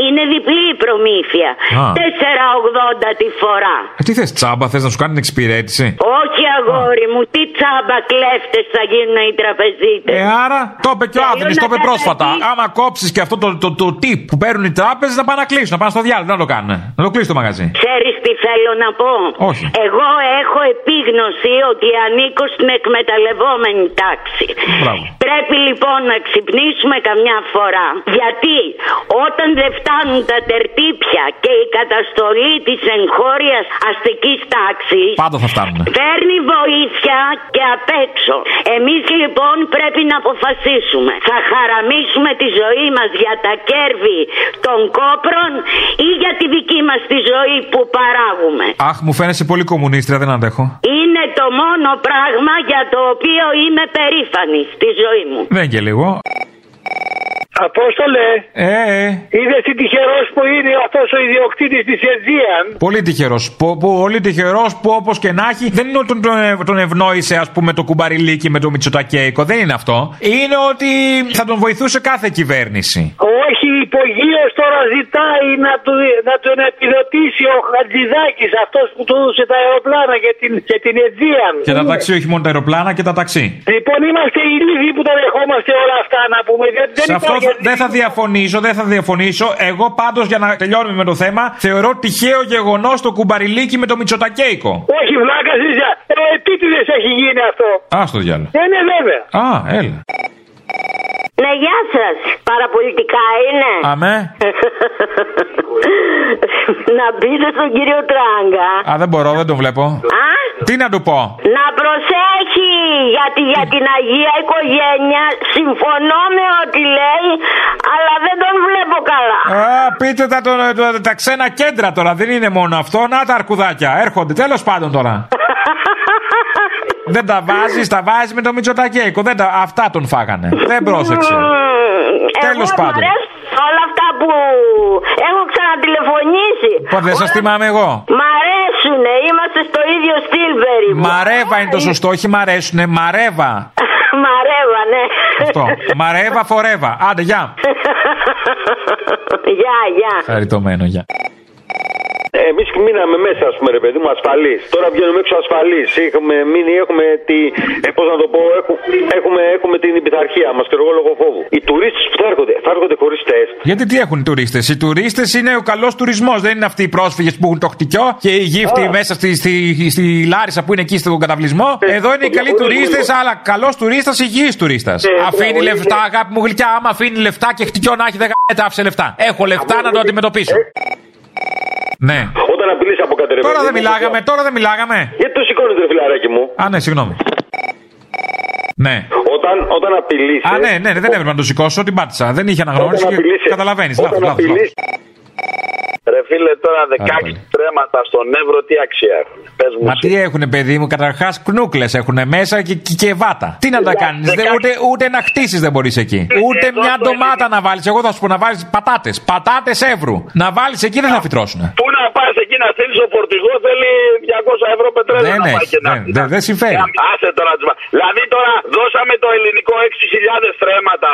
είναι διπλή η προμήθεια. Α. 4,80 τη φορά. Ε, τι θες, τσάμπα, θες να σου κάνει την εξυπηρέτηση; Όχι αγόρι μου, τι τσάμπα κλέφτες θα γίνουν οι τραπεζίτες. Ε, άρα το είπε και ο Θέλω Άδωνης, να το είπε πρόσφατα. καταγγείλω- Άμα κόψεις και αυτό το, το, το, tip που παίρνουν οι τράπεζες, να πάνε να κλείσουν, να πάνε στο διάλογο, να το κάνουν. Να το κλείσει το μαγαζί. Ξέρει Ξέρεις τι θέλω να πω. Όχι. Εγώ έχω επίγνωση ότι ανήκω στην εκμεταλλευόμενη τάξη. Μπράβο. Πρέπει λοιπόν να ξυπνήσουμε καμιά φορά. Γιατί όταν δεν φτάνουν τα τερτύπια και η καταστολή της εγχώριας αστικής τάξης Πάντα θα φτάνουν. Παίρνει βοήθεια και απ' έξω. Εμείς λοιπόν πρέπει να αποφασίσουμε. Θα χαραμίσουμε τη ζωή μας για τα κέρβη των κόπρων ή για τη δική μας τη ζωή που παράγουμε. Αχ, μου φαίνεσαι πολύ κομμουνίστρια, δεν αντέχω. Είναι το μόνο πράγμα για το οποίο είμαι περήφανη στη ζωή μου. Δεν και λίγο. Απόστολε, Ε, ε. είδες τι τυχερός που είναι αυτός ο ιδιοκτήτης της Αιτζίαν. Πολύ τυχερός. Πολύ τυχερός που όπως και να έχει δεν είναι ότι τον, τον, τον ευνόησε, ας πούμε, το κουμπαριλίκι με το Μητσοτακέικο. Δεν είναι αυτό. Είναι ότι θα τον βοηθούσε κάθε κυβέρνηση. Όχι, υπογείως τώρα ζητάει να, του, να τον επιδοτήσει ο Χατζηδάκης, αυτός που του έδωσε τα αεροπλάνα και την, και την Αιτζίαν. Και τα ταξί, όχι μόνο τα αεροπλάνα και τα ταξί. Λοιπόν, είμαστε οι λίγοι που τα δεχόμαστε όλα αυτά να πούμε. Δεν, δεν Σε αυτό υπάρχει δεν θα διαφωνήσω, δεν θα διαφωνήσω. Εγώ πάντως για να τελειώνουμε με το θέμα, θεωρώ τυχαίο γεγονός το κουμπαριλίκι με το Μητσοτακέικο. Όχι, βλάκα ζήτια. Ε, επίτηδε έχει γίνει αυτό; Α το διάλογο. Δεν είναι βέβαια. Α, έλα. Ναι, γεια σας. Παραπολιτικά είναι. Αμέ. να πείτε στον κύριο Τράγκα. Α, δεν μπορώ, δεν τον βλέπω. Α; Τι να του πω; Να προσέχει γιατί για την Αγία Οικογένεια συμφωνώ με ό,τι λέει αλλά δεν τον βλέπω καλά. Α, πείτε τα, το, το- τα ξένα κέντρα τώρα, δεν είναι μόνο αυτό. Να τα αρκουδάκια, έρχονται. Τέλος πάντων τώρα. δεν τα βάζεις, τα βάζεις με το Μητσοτακέικο. Δεν τα, αυτά τον φάγανε. δεν πρόσεξε. Τέλος Εγώ μ' πάντων. αρέσουν όλα αυτά που έχω ξανατηλεφωνήσει. Πω, δεν σας θυμάμαι εγώ. Μ' αρέσουνε, είμαστε στο ίδιο στυλ περίπου. Μαρέβα είναι το σωστό, όχι μ' αρέσουνε. Μαρέβα. Μαρέβα, ναι. Αυτό. Μαρέβα φορέβα. Άντε, γεια. Γεια, γεια. Χαριτωμένο, γεια. Εμείς μείναμε μέσα, ας πούμε, ρε παιδί μου, ασφαλείς. Τώρα βγαίνουμε έξω ασφαλείς. Έχουμε μείνει, έχουμε τη. Ε, πώς να το πω, έχουμε, έχουμε, έχουμε την πειθαρχία μας και εγώ λόγω φόβου. Οι τουρίστες που θα έρχονται, θα έρχονται χωρίς τεστ. Γιατί τι έχουν οι τουρίστες; Οι τουρίστες είναι ο καλός τουρισμός. Δεν είναι αυτοί οι πρόσφυγες που έχουν το χτυκιό και οι γύφτοι μέσα στη, στη, στη Λάρισα που είναι εκεί στον καταβλισμό. Εδώ είναι οι καλοί τουρίστες, αλλά καλός τουρίστας, υγιής τουρίστας. αφήνει μπράβο, λεφτά, αγάπη μου γλυκιά. Άμα αφήνει λεφτά και χτυκιό να έχει, δεν γαμπέτα, άφησε λεφτά. Έχω λεφτά να το αντιμετωπίσω. Ναι. Όταν απειλείς από κάτι, ρε Τώρα παιδί δεν μου, μιλάγαμε, τώρα δεν μιλάγαμε. Γιατί το σηκώνετε, ρε φιλαράκι μου; Α, ναι, συγγνώμη. Ναι. Όταν, όταν απειλεί. Α, ναι, ναι, δεν έπρεπε να το σηκώσω, την πάτησα. Δεν είχε αναγνώριση και καταλαβαίνεις. Λάθος, λάθος. Ρε φίλε, τώρα 16 τρέματα στον Εύρο τι αξία έχουν; Πες μου. Μα τι έχουνε, παιδί μου, καταρχάς κνούκλες έχουν μέσα και, και, και βάτα. Τι να τα κάνεις, ούτε, ούτε να χτίσεις δεν μπορείς εκεί. Ούτε μια ντομάτα να βάλεις. Εγώ θα σου πω να βάλεις πατάτες. Πατάτες εύρου. Να βάλεις εκεί δεν θα φυτρώσουν. Πού να πας εκεί να στείλεις ο φορτηγός θέλει 200 ευρώ πετρέλαιο Δεν να πάει έχει. και να Δεν, δεν, δεν συμφέρει. Άσε τώρα τις μα- Δηλαδή τώρα δώσαμε το ελληνικό 6.000 στρέμματα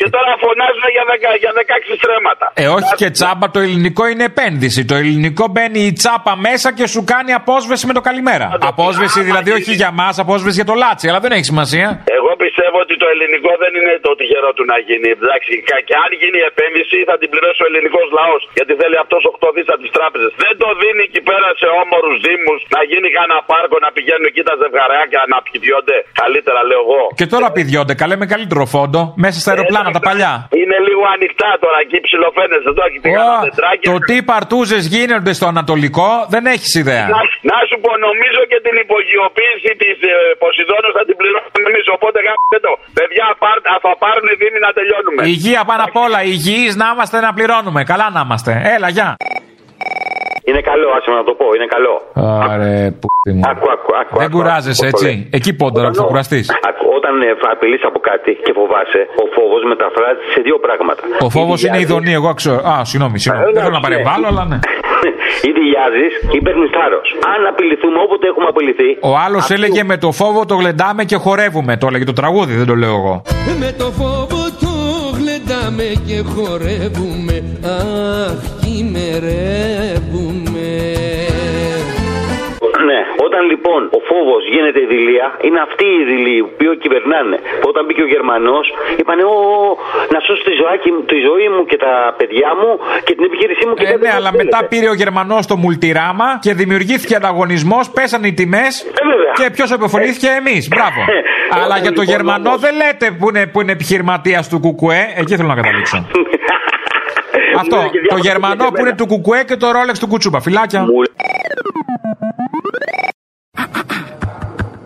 και τώρα φωνάζουν για, 10, για 16 στρέμματα. Ε, όχι και τσάμπα, το ελληνικό είναι επένδυση. Το ελληνικό μπαίνει η τσάπα μέσα και σου κάνει απόσβεση με το καλημέρα. Απόσβεση δηλαδή όχι για μας, απόσβεση για το λάτσι, αλλά δεν έχει σημασία. Εγώ πιστεύω ότι το ελληνικό δεν είναι το τυχερό του να γίνει. Εντάξει, κα- και αν γίνει η επένδυση θα την πληρώσει ο ελληνικός λαός. Γιατί θέλει αυτός 8 δις από τις τράπεζες. Δεν το δίνει εκεί πέρα σε όμορους δήμους να γίνει κανένα πάρκο να πηγαίνουν εκεί τα ζευγαράκια να πηδιώνται. Καλύτερα λέω εγώ. Και τώρα πηδιώνται, καλέ με καλύτερο φόντο, μέσα στα αεροπλάνα τα παλιά. Είναι λίγο ανοιχτά τώρα εκεί ψιλοφαίνεσαι εδώ και πήγα Ω, τετράκι. το τι παρτούζες γίνονται στο Ανατολικό δεν έχεις ιδέα. Να, να σου πω, νομίζω και την υπογειοποίηση της ε, Ποσειδώνος θα την πληρώσουμε εμείς. Οπότε γάμισε το. Παιδιά, πάρ, α, θα πάρουν οι Δήμοι να τελειώνουμε. Υγεία πάνω απ' όλα, υγιείς να είμαστε να πληρώνουμε. Καλά να είμαστε. Έλα, γεια. Είναι καλό, άσε με να το πω, είναι καλό. Άρε, που μου. Άκου, άκου, άκου. Δεν άκου, κουράζεσαι άκου, έτσι. πολύ. Εκεί πόντορα που θα κουραστεί. Άκου, Όταν ε, απειλείς από κάτι και φοβάσαι, ο φόβος μεταφράζεται σε δύο πράγματα. Ο φόβος Ή είναι η διάζεις- ειδονή, εγώ ξέρω. Α, συγγνώμη, συγγνώμη. Δεν θέλω να παρεμβάλλω, αλλά ναι. Ή διάζει ή παίρνεις θάρρος. Αν απειληθούμε όποτε έχουμε απειληθεί. Ο άλλος έλεγε με το φόβο το γλεντάμε και χορεύουμε. Το έλεγε το τραγούδι, δεν το λέω εγώ. Με το φόβο το γλεντάμε και χορεύουμε Αχ, χειμερεύουμε όταν λοιπόν ο φόβος γίνεται η δηλία, είναι αυτοί οι δηλοί που οποίοι κυβερνάνε. Που όταν μπήκε ο Γερμανός, είπανε «Ω, να σώσω τη, ζωάκι, μου- τη ζωή μου και τα παιδιά μου και την επιχείρησή μου και Ε, δεν ναι, αλλά μετά πήρε ο Γερμανός το μουλτιράμα και δημιουργήθηκε ανταγωνισμός, πέσανε οι τιμές και ποιος επωφελήθηκε εμείς. Μπράβο. αλλά για το λοιπόν Γερμανό δεν λέτε που είναι, που είναι επιχειρηματίας του Κουκουέ. Εκεί θέλω να καταλήξω. Αυτό. και Το διάφορα Γερμανό που είναι του Κουκουέ και το Ρόλεξ του Κουτσούπα. Φυλάκια.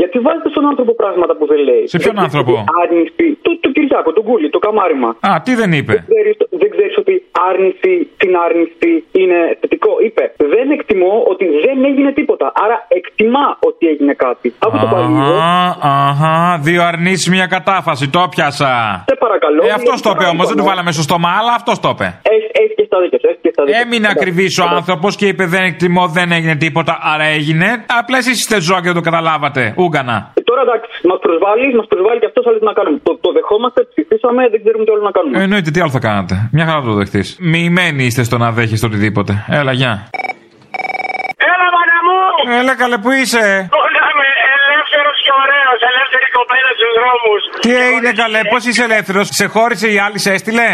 Γιατί βάζετε στον άνθρωπο πράγματα που δεν λέει. Σε ποιον άνθρωπο; Άρνηση. Το, το Κυριάκο, τον Κούλι, το καμάριμα. Α, τι δεν είπε; Δεν ξέρεις, δεν ξέρεις ότι άρνηση, την άρνηση είναι θετικό. Είπε, δεν εκτιμώ ότι δεν έγινε τίποτα. Άρα εκτιμά ότι έγινε κάτι. Από το παλιό. Αχα, αχα, δύο αρνήσεις, μια κατάφαση. Το πιάσα. Σε παρακαλώ. Ε, αυτός το είπε όμως, δεν του βάλαμε στο στόμα, αλλά αυτός το είπε. Έχει, έχει και στα δίκαια σου. Έχεις και στα δίκαια σου. Έμεινε ακριβή ο άνθρωπος και είπε δεν εκτιμώ, δεν έγινε τίποτα, άρα έγινε. Απλά εσείς είστε ζώα και δεν το καταλάβατε. Ούγκανα. Ε, Τώρα εντάξει, μας προσβάλλεις, μας προσβάλλει και αυτός, αλλά τι να κάνουμε. Το, το δεχόμαστε, ψηφίσαμε, δεν ξέρουμε τι άλλο να κάνουμε. Ε, εννοείται, τι άλλο θα κάνατε. Μια χαρά το δεχτείς. Μοιημένοι είστε στο να δέχεστε οτιδήποτε. Έλα, γεια. Έλα, μάνα μου! Έλα, καλέ, που είσαι; Όλα είμαι ελεύθερος και ωραίος, ελεύθερη κοπέλα στους δρόμους. Τι έγινε, καλέ, πώς είσαι ελεύθερος; Σε χώρισε η άλλη, σε έστειλε;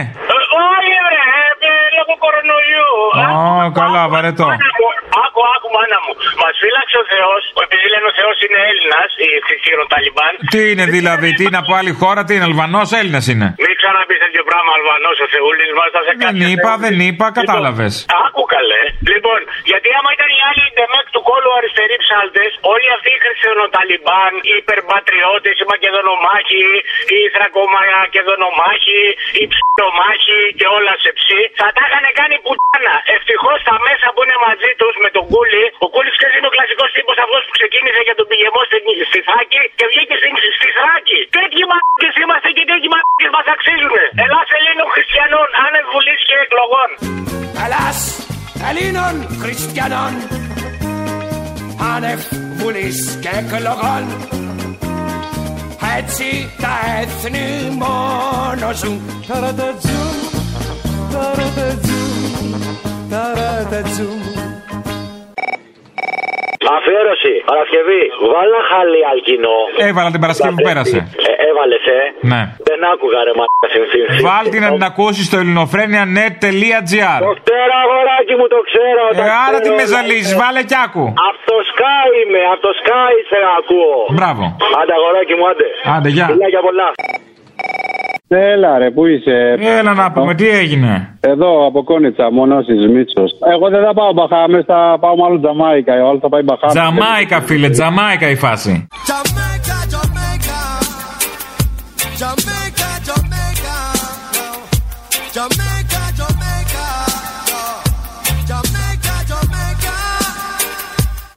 Κορονοϊού. Ω, καλά, βαρετό. Μάνα μου, Άκου, άκου, μάνα μου. Μας φύλαξε ο Θεός, επειδή λένε ο Θεός είναι Έλληνας, οι θυσίρων Ταλιμπάν. Τι είναι δηλαδή, τι είναι από άλλη χώρα, τι είναι Αλβανός, Έλληνας είναι. Μην ξαναπείς τέτοιο πράγμα, Αλβανό ο Θεούλης μας, θα σε Δεν κάνει. είπα, δεν είπα, κατάλαβες. Άκου καλέ. Λοιπόν, γιατί άμα ήταν οι άλλοι ντεμέκ του κόλου αριστεροί ψάλτες, όλοι αυτοί οι χριστιανοταλιμπάν, οι υπερπατριώτες, οι μακεδονομάχοι, οι θρακομακεδονομάχοι, οι ψιλομάχοι και όλα σε ψή, θα τα είχαν κάνει πουτάνα. Ευτυχώς τα μέσα που είναι μαζί τους με τον Κούλι, ο Κούλι ξέρεις είναι ο κλασικός τύπος αυτός που ξεκίνησε για τον πηγεμό στη, στη Θάκη και βγήκε στη, στη Θράκη. Τέτοιοι μαλάκε είμαστε και τέτοιοι μαλάκε μας αξίζουν. Ελλά Ελλήνων Χριστιανών, άνευ βουλής και εκλογών. Ελλάς Ελλήνων Χριστιανών άνευ βουλής και εκλογών έτσι τα έθνη μόνο ζουν Ταρατατζούμ, ταρατατζούμ, ταρατατζούμ Αφιέρωση, Παρασκευή. Βάλα χαλί αλκινό. Έβαλα την Παρασκευή που πέρασε. Ε, Έβαλες, ε. Ναι. Δεν άκουγα ρε μαλάκα συνθήκη. Βάλτε να την ακούσεις στο ελληνοφρένια.net.gr. Το ξέρω, αγοράκι μου, το ξέρω. Ε, άρα τι με ζαλίζεις, βάλε κι άκου. Από το Sky είμαι, από το Sky σε ακούω. Μπράβο. Άντε, αγοράκι μου, άντε. Άντε, γεια. Φιλάκια πολλά. Έλα ρε, πού είσαι; Έλα να πούμε, τι έγινε; Εδώ από Κόνιτσα, μόνο τη Μίτσος. Εγώ δεν θα πάω Μπαχάμε, θα πάω μάλλον Τζαμάικα. Ο άλλος θα πάει Μπαχάμε. Τζαμάικα, φίλε, Τζαμάικα η φάση. Jamaica, Jamaica, Jamaica, Jamaica,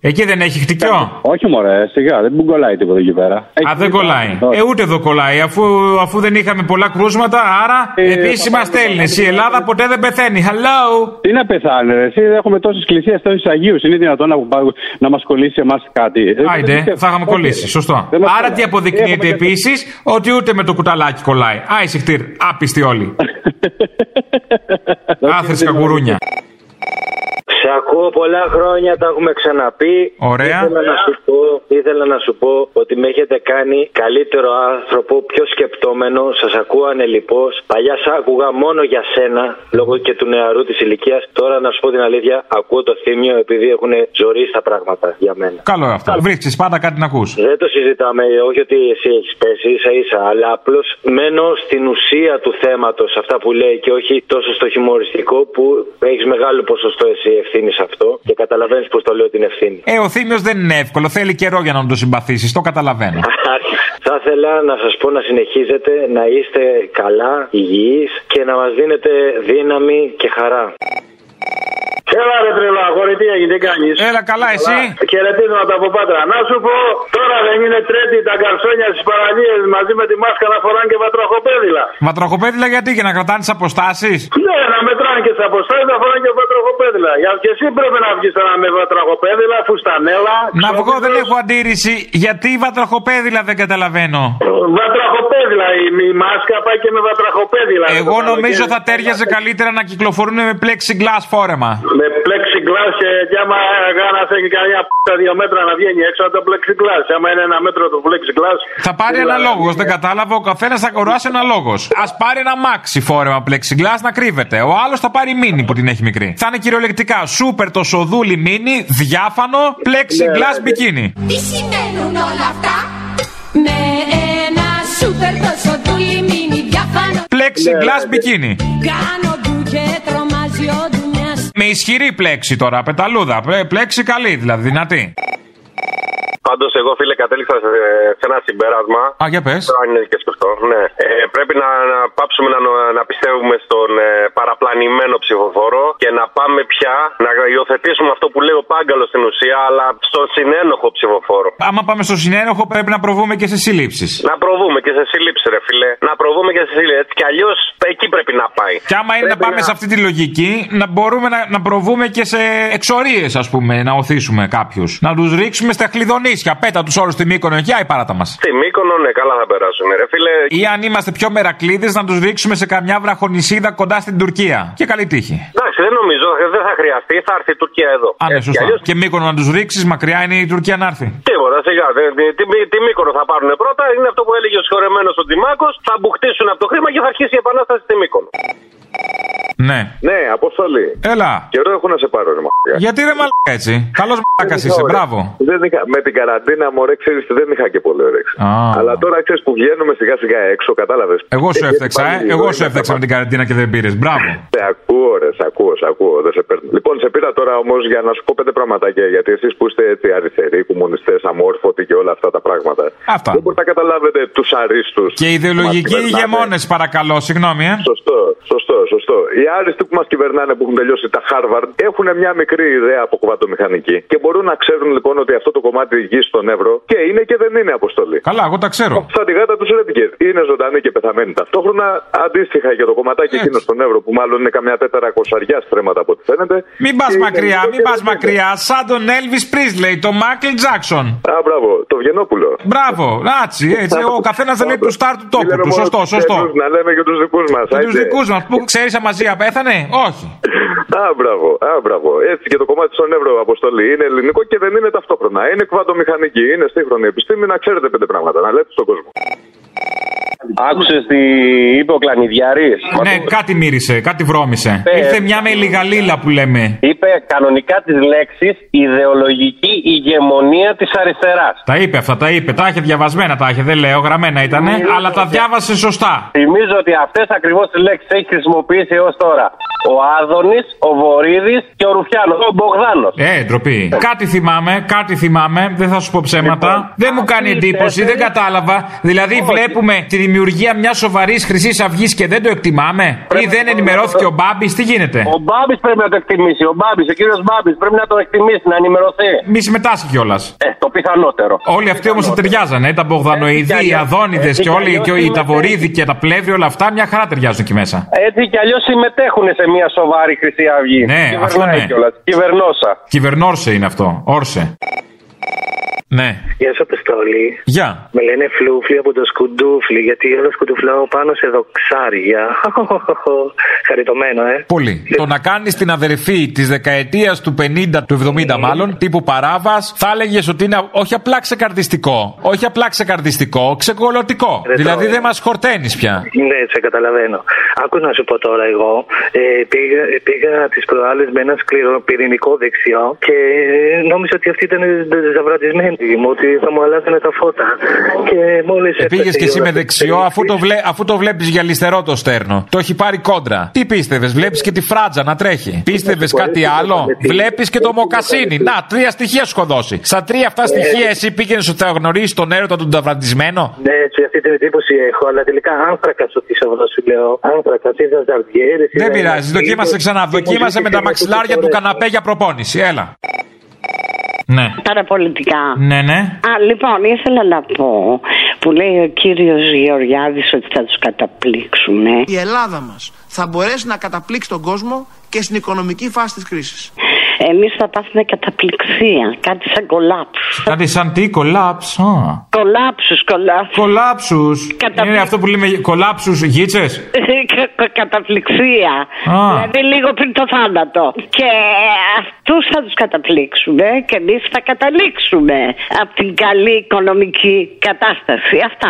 Εκεί δεν έχει χτυκιό; Όχι μωρέ, σιγά, δεν μου κολλάει τίποτα εκεί πέρα. Α, δεν κολλάει. Ε, ούτε εδώ κολλάει. Αφού, αφού δεν είχαμε πολλά κρούσματα, άρα επίση είμαστε Έλληνε. Η Ελλάδα ποτέ δεν πεθαίνει. Hello! Τι να πεθάνε, ρε. Εσύ έχουμε τόσες εκκλησίες, τόσους Αγίους. Είναι δυνατόν να, να μας κολλήσει εμάς κάτι. Άιντε, θα είχαμε κολλήσει. Σωστό. Δεν μας Άρα κολλάει. τι αποδεικνύεται Έχουμε και- επίσης, ότι ούτε με το κουταλάκι κολλάει. Άισε χτύρ, άπιστοι όλοι. Άθρε καγκουρούνια. Σε ακούω πολλά χρόνια, τα έχουμε ξαναπεί. Ωραία. Ήθελα να, σου πω, ήθελα να σου πω ότι με έχετε κάνει καλύτερο άνθρωπο, πιο σκεπτόμενο. Σας ακούω ανελειπώς. Παλιά σ' άκουγα μόνο για σένα, λόγω και του νεαρού της ηλικίας. Τώρα να σου πω την αλήθεια, ακούω το θύμιο επειδή έχουν ζωήσει τα πράγματα για μένα. Καλό αυτό. Βρίσκει πάντα κάτι να ακούς. Δεν το συζητάμε, όχι ότι εσύ έχεις πέσει ίσα ίσα, αλλά απλώς μένω στην ουσία του θέματος, αυτά που λέει και όχι τόσο στο χιουμοριστικό που έχεις μεγάλο ποσοστό εσύ ευθύνη σε αυτό και καταλαβαίνεις πώ το λέω την ευθύνη. Ε, ο θύμιο δεν είναι εύκολο. Θέλει καιρό για να το συμπαθήσεις. Το καταλαβαίνω. Θα ήθελα να σας πω να συνεχίζετε να είστε καλά, υγιείς και να μας δίνετε δύναμη και χαρά. Έλα ρε τρελό, αγόρι, τι έγινε, τι κάνεις; Έλα καλά, εσύ; Χαιρετίσματα από Πάτρα. Να σου πω, τώρα δεν είναι τρέτη τα καρσόνια στις παραλίες μαζί με τη μάσκα να φοράνε και βατραχοπέδιλα. Βατραχοπέδιλα γιατί, για να κρατάνε τις αποστάσεις; Ναι, να μετράνε και τις αποστάσεις να φοράνε και βατραχοπέδιλα. Για και εσύ πρέπει να βγεις τώρα με βατραχοπέδιλα, φουστανέλα. Να βγω δεν έχω αντίρρηση. Γιατί βατραχοπέδιλα δεν καταλαβαίνω; Βατραχοπέδιλα βατραχοπέδιλα. Η, η μάσκα πάει και με βατραχοπέδιλα. Εγώ νομίζω θα τέριαζε καλύτερα να κυκλοφορούν με plexiglass φόρεμα. Με plexiglass και κι άμα γάνα έχει κανένα p*** δύο μέτρα να βγαίνει έξω από το plexiglass. Άμα είναι ένα μέτρο το plexiglass. Θα πάρει ένα λόγο, δεν κατάλαβα. Ο καθένας θα αγοράσει ένα λόγο. Α πάρει ένα μάξι φόρεμα plexiglass να κρύβεται. Ο άλλος θα πάρει μίνι που την έχει μικρή. Θα είναι κυριολεκτικά σούπερ το σοδούλι μίνι, διάφανο, plexiglass μπικίνι. Τι σημαίνουν όλα αυτά; Με ένα σούπερ τόσο δούλη μίνι διάφανο Plexiglass μπικίνι. Κάνω ντου και τρομάζει ο ντουνιάς Με ισχυρή πλέξη τώρα, πεταλούδα. Πλέ- Πλέξη καλή δηλαδή, δυνατή. Πάντως, εγώ φίλε κατέληξα σε, σε ένα συμπέρασμα. Α, για πες. Αν είναι και σωστό. Ναι. Ε, πρέπει να, να πάψουμε να, να πιστεύουμε στον ε, παραπλανημένο ψηφοφόρο και να πάμε πια να υιοθετήσουμε αυτό που λέει ο Πάγκαλος στην ουσία, αλλά στον συνένοχο ψηφοφόρο. Άμα πάμε στο συνένοχο, πρέπει να προβούμε και σε συλλήψει. Να προβούμε και σε σύλληψη, ρε φίλε. Να προβούμε και σε σύλληψη. Έτσι κι αλλιώς εκεί πρέπει να πάει. Και άμα είναι να πάμε σε αυτή τη λογική, να μπορούμε να, να προβούμε και σε εξορίες, ας πούμε, να οθήσουμε κάποιους. Να τους ρίξουμε στα χλιδονίσια. Πέτα τους όλους στη Μύκονο, εκεί η παράτα μας. Στη Μύκονο, ναι, καλά θα περάσουν, ρε φίλε. Ή αν είμαστε πιο μερακλείδες, να τους ρίξουμε σε καμιά βραχονισίδα κοντά στην Τουρκία. Και καλή τύχη. Εντάξει, δεν νομίζω, δεν θα χρειαστεί, θα έρθει η Τουρκία εδώ. Α, ναι, Έτσι κι σωστά. αλλιώς, Και Μύκονο να τους ρίξει, μακριά είναι η Τουρκία να έρθει. Τίποτα, σιγά. δε- δε- Τι, τι Μύκονο θα πάρουν πρώτα, είναι αυτό που έλεγε ο συγχωρεμένο ο Τζιμάκο. Θα μπουχτίσουν από το χρήμα και θα αρχίσει η επανάσταση στη Μύκονο. Ναι. Ναι, Αποστολή. Έλα. Καιρό έχω να σε πάρω, ρε μαλάκα. Γιατί ρε μαλάκα έτσι; Καλός μαλάκας είσαι, Ωραία. μπράβο. Δεν είχα, με την καραντίνα, μωρέ, ξέρεις δεν είχα και πολύ όρεξη. Α. Αλλά τώρα ξέρεις που βγαίνουμε σιγά σιγά έξω, κατάλαβες. Εγώ σου έφτεξα, ε. Εγώ σου έφτεξα με την καραντίνα και δεν πήρες. Μπράβο. Σε ακούω, ρε, σε ακούω, σε ακούω, δεν σε παίρνω. Λοιπόν, σε πήρα τώρα όμως για να σου πω πέντε πραγματάκια. Γιατί εσείς που είστε έτσι αριστεροί, κομμουνιστές, αμόρφωτοι και όλα αυτά τα πράγματα. Αυτά. Δεν μπορείτε να καταλάβετε τους αρίστους. Και ιδεολογικοί ηγεμόνες, παρακαλώ, συγγνώμη, ε. Σωστό, σωστό, σωστό. Οι άριστοι που μας κυβερνάνε που έχουν τελειώσει τα Harvard έχουν μια μικρή ιδέα από κουβατομηχανική και μπορούν να ξέρουν λοιπόν ότι αυτό το κομμάτι γη στον Εύρο και είναι και δεν είναι αποστολή. Καλά, εγώ τα ξέρω. Σαν τη γάτα τους Ρέντικερ. Είναι ζωντανή και πεθαμένη ταυτόχρονα. Αντίστοιχα για το κομματάκι εκείνο στον Εύρο που μάλλον είναι καμιά τέταρα κοσαριά στρέμματα από ό,τι φαίνεται. Μην πας Είναι μακριά, λίγο μην και πας δεν είναι. μακριά. Σαν τον Elvis Presley, τον Μάικλ Τζάξον. Α, μπράβο, το Βγενόπουλο. Μπράβο, έτσι, έτσι. Ο καθένας δεν λέει του στάρ του τόπου Λέμε του. μόνο Σωστό, τους σωστό. ξένους, Να λέμε και τους δικούς μας. Και τους δικούς μας που ξέρει αμαζία πέθανε, όχι. Α, μπράβο, α, μπράβο. Έτσι και το κομμάτι στον Εύρο αποστολή είναι ελληνικό και δεν είναι ταυτόχρονα. Είναι κβαντομηχανική, είναι σύγχρονη επιστήμη. Να ξέρετε πέντε πράγματα, να λέτε στον κόσμο. Άκουσες τι είπε ο Κλανιδιάρης; Ναι, κάτι μύρισε, κάτι βρώμησε. Ε, Ήρθε μια με λιγαλίλα που λέμε. Είπε κανονικά τις λέξεις ιδεολογική ηγεμονία της αριστεράς. Τα είπε αυτά, τα είπε. Τα είχε διαβασμένα, τα είχε, δεν λέω, γραμμένα ήτανε, αλλά τα διάβασε σωστά. Θυμίζω ότι αυτές ακριβώς τις λέξεις έχει χρησιμοποιήσει έως τώρα ο Άδωνης, ο Βορύδης και ο Ρουφιάνος, ο Μπογδάνος. Ε, ντροπή. Κάτι θυμάμαι, κάτι θυμάμαι, δεν θα σου πω ψέματα. Δεν μου κάνει εντύπωση, δεν κατάλαβα. Δηλαδή, βλέπουμε τη δημιουργία μιας σοβαρής Χρυσής Αυγής και δεν το εκτιμάμε; Ή δεν ενημερώθηκε ο Μπάμπης, τι γίνεται; Ο Μπάμπης πρέπει να το εκτιμήσει. Ο Μπάμπης, ο κύριος Μπάμπης πρέπει να το εκτιμήσει, να ενημερωθεί. Μη συμμετάσχει κιόλας. Ε, το πιθανότερο. Όλοι αυτοί όμως θα ταιριάζανε. ε, Τα Μπογδανοειδή, οι Αδόνιδες και όλοι και οι Ταβορίδη και τα Πλεύρη, όλα αυτά μια χαρά ταιριάζουν εκεί μέσα. Έτσι κι αλλιώς συμμετέχουν σε μια σοβαρή Χρυσή Αυγή. Ναι, Κυβερνάει αυτό ναι. κιόλας. Κυβερνόσα. Κυβερνόρσε είναι αυτό. Όρσε. Ναι. Γεια σου, Αποστόλη. Γεια. Με λένε Φλούφλι από το σκουντούφλι, γιατί όλο σκουντουφλάω πάνω σε δοξάρια. Χαριτωμένο, ε. Πολύ. Το να κάνεις την αδερφή της δεκαετίας του 50, του 70 μάλλον, τύπου παράβας, θα έλεγες ότι είναι όχι απλά ξεκαρδιστικό. Όχι απλά ξεκαρδιστικό, ξεκολωτικό. Ρε, δηλαδή το- δεν μας χορταίνεις πια. Ναι, σε καταλαβαίνω. Άκου να σου πω τώρα εγώ. Ε, πήγα πήγα τις προάλλες με ένα σκληροπυρηνικό δεξιό και νόμιζα ότι αυτή ήταν ζαβρατισμένη μου, ότι θα μου αλλάζανε τα φώτα. Και μόλις. Πήγες και εσύ με δεξιό, αφού το, βλέ, αφού το βλέπεις για αριστερό το στέρνο. Το έχει πάρει κόντρα. Τι πίστευες, βλέπεις και τη φράτζα να τρέχει. Πίστευες κάτι άλλο, βλέπεις και το μοκασίνι. Να, τρία στοιχεία σου έχω δώσει. Στα τρία αυτά στοιχεία εσύ πήγαινες ότι θα γνωρίσεις τον έρωτα του ταυραντισμένο. Ναι, έτσι αυτή την εντύπωση έχω, αλλά τελικά άνθρακας στο θησαυρός σου λέω. Άνθρακας, είδα ζαρδιέρε. Δεν πειράζει, δοκίμασε ξανά. Δοκίμασε με τα μαξιλάρια του καναπέ για προπόνηση. Έλα. Ναι. Παραπολιτικά. Ναι, ναι. Α, λοιπόν, ήθελα να πω που λέει ο κύριος Γεωργιάδης ότι θα τους καταπλήξουν. Η Ελλάδα μας θα μπορέσει να καταπλήξει τον κόσμο και στην οικονομική φάση της κρίσης. Εμείς θα πάθουμε καταπληξία. Κάτι σαν κολάψ. Κάτι σαν τι, κολάψ. Κολάψους, κολάψους. Κολάψους. Καταπληξ- Είναι αυτό που λέμε κολάψους γίτσες; Καταπληξία. Α. Δηλαδή λίγο πριν το θάνατο. Και αυτούς θα τους καταπλήξουμε και εμείς θα καταλήξουμε από την καλή οικονομική κατάσταση. Αυτά.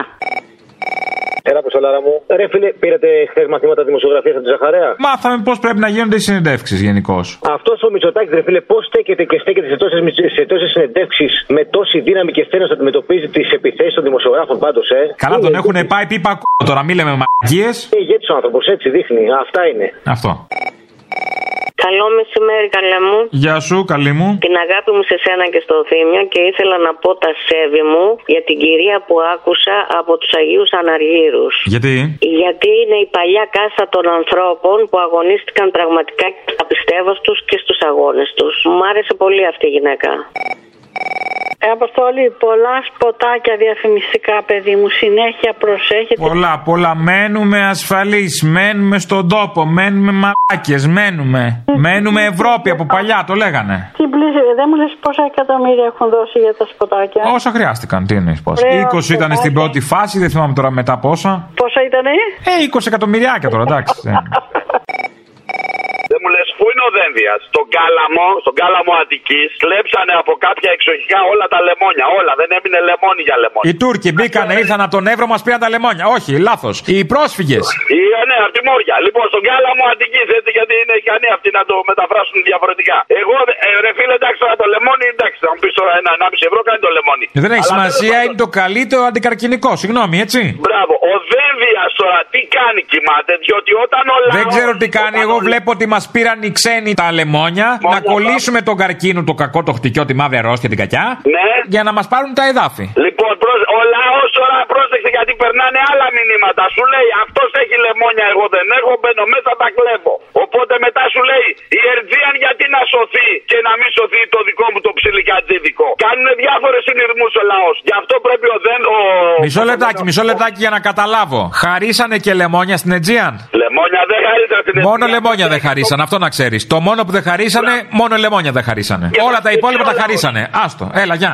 Έλα, Αποστολάρα μου. Ρε φίλε, πήρατε χθες μαθήματα δημοσιογραφίας από τη Ζαχαρέα; Μάθαμε πώς πρέπει να γίνονται οι συνεντεύξεις γενικώς. Αυτός ο Μητσοτάκης, ρε φίλε, πώς στέκεται και στέκεται σε τόσες σε τόσες συνεντεύξεις με τόση δύναμη και σθένος να αντιμετωπίζει τις επιθέσεις των δημοσιογράφων πάντως, ε; Καλά τον έχουν πάει πίπα κ... τώρα, μη λέμε μαγικίε. Είναι ηγέτη ο άνθρωπος, έτσι δείχνει. Αυτά είναι. Αυτό. Καλό μεσημέρι, καλέ μου. Γεια σου, καλή μου. Την αγάπη μου σε σένα και στο Θήμιο και ήθελα να πω τα σέβη μου για την κυρία που άκουσα από τους Αγίους Αναργύρους. Γιατί; Γιατί είναι η παλιά κάστα των ανθρώπων που αγωνίστηκαν πραγματικά και στα πιστεύω τους και στους αγώνες τους. Μου άρεσε πολύ αυτή η γυναίκα. Ε, Αποστόλη, πολλά σποτάκια διαφημιστικά, παιδί μου. Συνέχεια προσέχετε. Πολλά, πολλά. Μένουμε ασφαλείς. Μένουμε στον τόπο. Μένουμε μαλάκες. Μένουμε. Μένουμε Ευρώπη από παλιά, το λέγανε. Τι πλήση, δεν μου λες πόσα εκατομμύρια έχουν δώσει για τα σποτάκια; Όσα χρειάστηκαν, τι εννοείς πόσα; Ωραία, 20 ήταν στην πρώτη φάση, δεν θυμάμαι τώρα μετά πόσα. Πόσα ήτανε; Ε, 20 εκατομμυριάκια τώρα, εντάξει. δεν. Δεν μου λε, πού είναι ο Δένδια. Στον κάλαμο, στον κάλαμο Αττικής, κλέψανε από κάποια εξοχικά όλα τα λεμόνια. Όλα, δεν έμεινε λεμόνι για λεμόνι. Οι Τούρκοι μπήκαν, ήρθαν από τον Εύρο, μας πήραν τα λεμόνια. Όχι, λάθος. Οι πρόσφυγες. Ή, ε, ναι, από τη Μόρια. Λοιπόν, στον κάλαμο Αττικής, έτσι, γιατί είναι ικανοί αυτοί να το μεταφράσουν διαφορετικά. Εγώ, ε, ρε φίλε, εντάξει τώρα το λεμόνι, εντάξει, θα μου πεις τώρα ένα 1,5 ευρώ κάνει το λεμόνι. Δεν έχει Αλλά σημασία, είναι το καλύτερο αντικαρκυνικό. Συγγνώμη, έτσι. Μπράβο. Ο Δένδια τώρα τι κάνει, κοιμάται, διότι όταν ο λαός... Δεν ξέρω τι κάνει. Εγώ βλέπω ότι μας πήραν οι ξένοι τα λεμόνια. Να κολλήσουμε τον καρκίνο, το κακό, το χτυκιό, τη μαύρη αρρώστια, την κακιά. Ναι. Για να μας πάρουν τα εδάφη. Λοιπόν, προς- ο λαός τώρα πρόσεξε γιατί περνάνε άλλα μηνύματα. Σου λέει αυτός έχει λεμόνια, εγώ δεν έχω, μπαίνω μέσα, τα κλέβω. Οπότε μετά σου λέει η Ερτζίαν γιατί να σωθεί και να μην σωθεί το δικό μου το ψιλικατζίδικο; Κάνουν διάφορες συνειρμούς ο λαός. Γι' αυτό πρέπει ο δεν. Ο... Μισό λεπτάκι, μισό λεπτάκι για να καταλάβω. Χαρίσανε και λεμόνια στην Αιτζίαν; Λεμόνια δεν χαρίζαν στην Μόνο λεμόνια δεν χαρίσανε, αυτό να ξέρεις. Το μόνο που δεν χαρίσανε, μόνο λεμόνια δεν χαρίσανε. Όλα τα υπόλοιπα τα χαρίσανε. Άστο, έλα, γεια.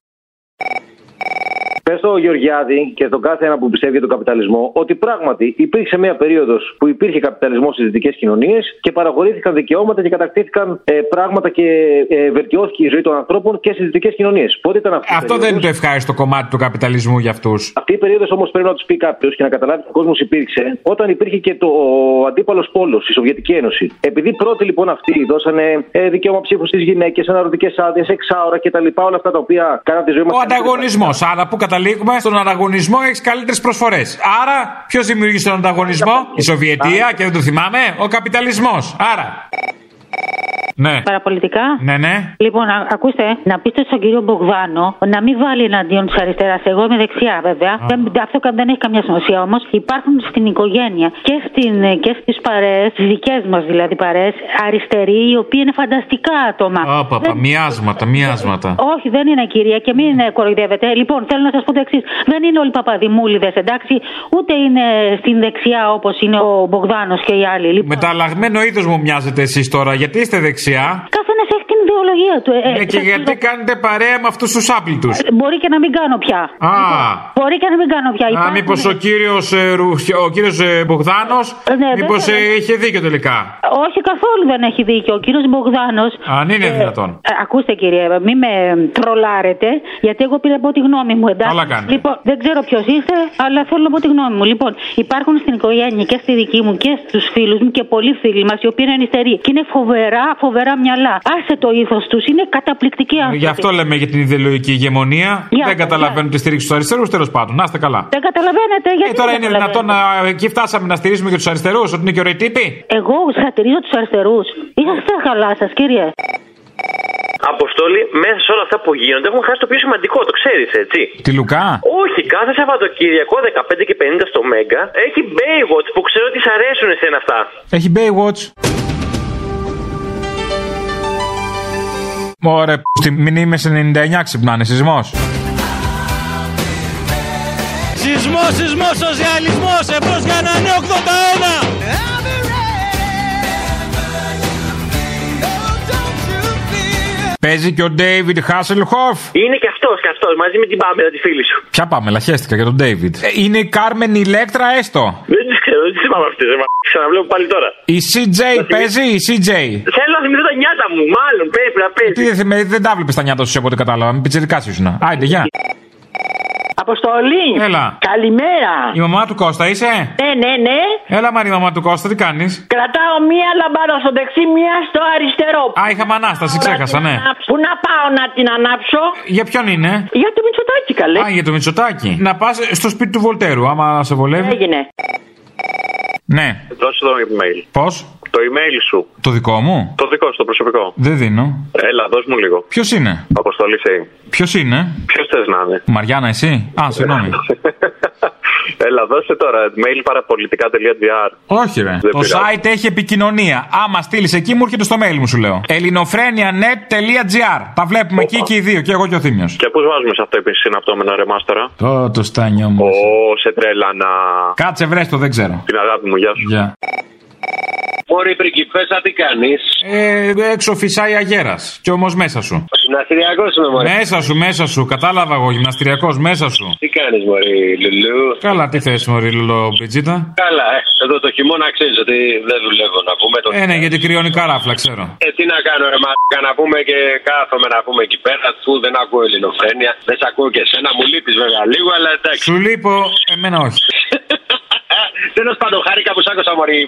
Πες στο Γεωργιάδη και στον κάθε ένα που πιστεύει για τον καπιταλισμό ότι πράγματι υπήρξε μια περίοδος που υπήρχε καπιταλισμός στις δυτικές κοινωνίες και παραχωρήθηκαν δικαιώματα και κατακτήθηκαν ε, πράγματα και ε, βελτιώθηκε η ζωή των ανθρώπων και στις δυτικές κοινωνίες. Πότε ήταν αυτή η Αυτό δεν είναι το ευχάριστο κομμάτι του καπιταλισμού για αυτούς. Αυτή η περίοδος όμως πρέπει να τους πει κάποιος και να καταλάβει ότι ο κόσμος υπήρξε όταν υπήρχε και το αντίπαλος πόλος, η Σοβιετική Ένωση. Επειδή πρώτοι λοιπόν αυτοί δώσανε ε, δικαίωμα ψήφου στις γυναίκες, αναρωτικές άδειες, εξάωρα κτλ. Όλα αυτά τα οποία κάναν τη ζωή μας. Ο ανταγωνισμός. Άρα που καταλήγουμε, στον ανταγωνισμό έχεις καλύτερες προσφορές. Άρα, ποιος δημιουργεί τον ανταγωνισμό, η Σοβιετία και δεν το θυμάμαι, ο καπιταλισμός. Άρα. Ναι. Παραπολιτικά; Ναι, ναι. Λοιπόν, α- ακούστε, να πείτε στον κύριο Μπογδάνο να μην βάλει εναντίον της αριστεράς. Εγώ είμαι δεξιά, βέβαια. Δεν, αυτό κα- δεν έχει καμιά σημασία όμως. Υπάρχουν στην οικογένεια και, στην, και στις παρέες, τις δικές μας δηλαδή παρέες, αριστεροί, οι οποίοι είναι φανταστικά άτομα. Άπαπα, μοιάσματα, μοιάσματα. Όχι, δεν είναι κυρία και μην ε, κοροϊδεύετε. Λοιπόν, θέλω να σας πω το εξής. Δεν είναι όλοι παπαδημούλιδες, εντάξει, ούτε είναι στην δεξιά όπως είναι ο Μπογδάνος και οι άλλοι. Λοιπόν, Μεταλλαγμένο είδος μου μοιάζετε εσείς τώρα, γιατί είστε δεξιά. Καθένας έχει την ιδεολογία του. Ε, Ναι, ε, και σας γιατί το- κάνετε παρέα με αυτούς τους άπλητους; Μπορεί και να μην κάνω πια. Α, Μπορεί και να μην κάνω πια. α Υπάρχουν- μήπως ο κύριος ο κύριος, ε, Μπογδάνος, Ναι, μήπως βέβαια. είχε δίκιο τελικά; Όχι καθόλου δεν έχει δίκιο. Ο κύριος Μπογδάνος. Αν είναι δυνατόν. ακούστε κύριε, μην με τρολάρετε, γιατί εγώ πήρα από τη γνώμη μου, εντάξει. Καλά κάνετε. Λοιπόν, δεν ξέρω ποιος είστε, αλλά θέλω να πω τη γνώμη μου. Λοιπόν, υπάρχουν στην οικογένεια και στη δική μου και στους φίλους μου και πολλοί φίλοι μας οι οποίοι είναι αριστεροί. Και είναι φοβερά, φοβερά μυαλά. Άσε το ήθος τους, είναι καταπληκτικοί άνθρωποι. Γι' αυτό λέμε για την ιδεολογική ηγεμονία. Για Δεν το, καταλαβαίνουν τη στήριξη του αριστερούς, τέλος πάντων. Να είστε καλά. Δεν καταλαβαίνετε γιατί. Ε, τώρα δεν είναι καταλαβαίνετε; δυνατόν να. Εκεί φτάσαμε να στηρίζουμε και τους αριστερούς, ότι είναι και ωραίοι τύποι; Εγώ σατυρίζω τους αριστερούς. Είσαστε καλά σας, κύριε. Αποστόλη, μέσα σε όλα αυτά που γίνονται έχουμε χάσει το πιο σημαντικό, το ξέρεις, έτσι. Τη Λουκά; Όχι, κάθε Σαββατοκύριακο 15 και 50 στο Μέγκα έχει Baywatch που ξέρω ότι σ' αρέσουν εσένα αυτά. Έχει Baywatch. Ωραία, στη μηνύμε 99 ξυπνάνε, σεισμός. Σεισμός, σεισμός, σοσιαλισμός, εμπρός για ένα νέο 81! Παίζει και ο David Hasselhoff. Είναι και αυτός και αυτός μαζί με την Πάμελα, τη φίλη σου. Ποια πάμε, λαχέστηκα για τον David. Ε, είναι η Κάρμεν Ηλέκτρα έστω. Δεν τι ξέρω, δεν τις θυμάμαι αυτές. Ξαναβλέπω πάλι τώρα. Η CJ παίζει, η CJ. Θέλω να θυμηθώ τα νιάτα μου, μάλλον πρέπει να παίζει. Τι δεν, θυμε- δεν τα βλέπεις τα νιάτα σου από ό,τι κατάλαβα. Με πιτσερικά σου ήσουν. Άιντε, γεια. Αποστολή! Έλα. Καλημέρα! Η μαμά του Κώστα είσαι; Ναι, ναι, ναι. Έλα, Μαρή, μαμά του Κώστα, τι κάνεις; Κρατάω μία λαμπάδα στο δεξί, μία στο αριστερό. Α, είχαμε ανάσταση, ξέχασα, ναι. Πού να πάω να την ανάψω. Για ποιον είναι; Για το Μητσοτάκι, καλέ. Α, για το Μητσοτάκι. Να πας στο σπίτι του Βολτέρου, άμα σε βολεύει. Έγινε. Ναι. Δώσε το email. Πώς; Το email σου. Το δικό μου; Το δικό σου, το προσωπικό. Δεν δίνω. Έλα, δώσ' μου λίγο. Ποιος είναι; Αποστολή σε. Ποιος είναι; Ποιος θες να είναι; Μαριάννα, εσύ; Α, συγγνώμη. Έλα, δώσε τώρα mail παραπολιτικά.gr. Όχι, ρε. Δεν Το πειράζει. site έχει επικοινωνία. Άμα στείλεις εκεί, μου έρχεται στο mail μου, σου λέω. ελληνοφρένια.net.gr. Τα βλέπουμε εκεί και οι δύο, και εγώ και ο Θήμιος. Και πώ βάζουμε σε αυτό επίσης συναπτώμενα ρε μάστορα; Το, το στάνιο μου. Ω, σε τρέλανα. Κάτσε, βρες το, δεν ξέρω. Την αγάπη μου, γεια σου. Γεια. Μωρή πριγκιπέσα, τι κάνεις. Ε, έξω φυσάει αγέρας. Κι όμως μέσα σου. Γυμναστηριακός είμαι, Μωρή. Μέσα σου, μέσα σου. Κατάλαβα εγώ, γυμναστηριακός, μέσα σου. Τι κάνεις, Μωρή, Λουλού. Καλά, τι θες, Μωρή Λουλό Μπιτζίτα; Καλά, ε. Εδώ το χειμώνα ξέρεις ότι δεν δουλεύω να πούμε. Το... Ε, ναι, γιατί κρυώνει καράφλα, ξέρω. Ε, τι να κάνω, ρε Μαρκα, να πούμε και κάθομαι να πούμε εκεί πέρα. Που δεν ακούω ελληνοφρένεια. Δεν σε ακούω και εσένα. Μου λείπεις βέβαια λίγο, αλλά εντάξει. Σου λείπω, εμένα όχι. Τέλο πάντων, χάρηκα που σ' άκουσα, Μωρή.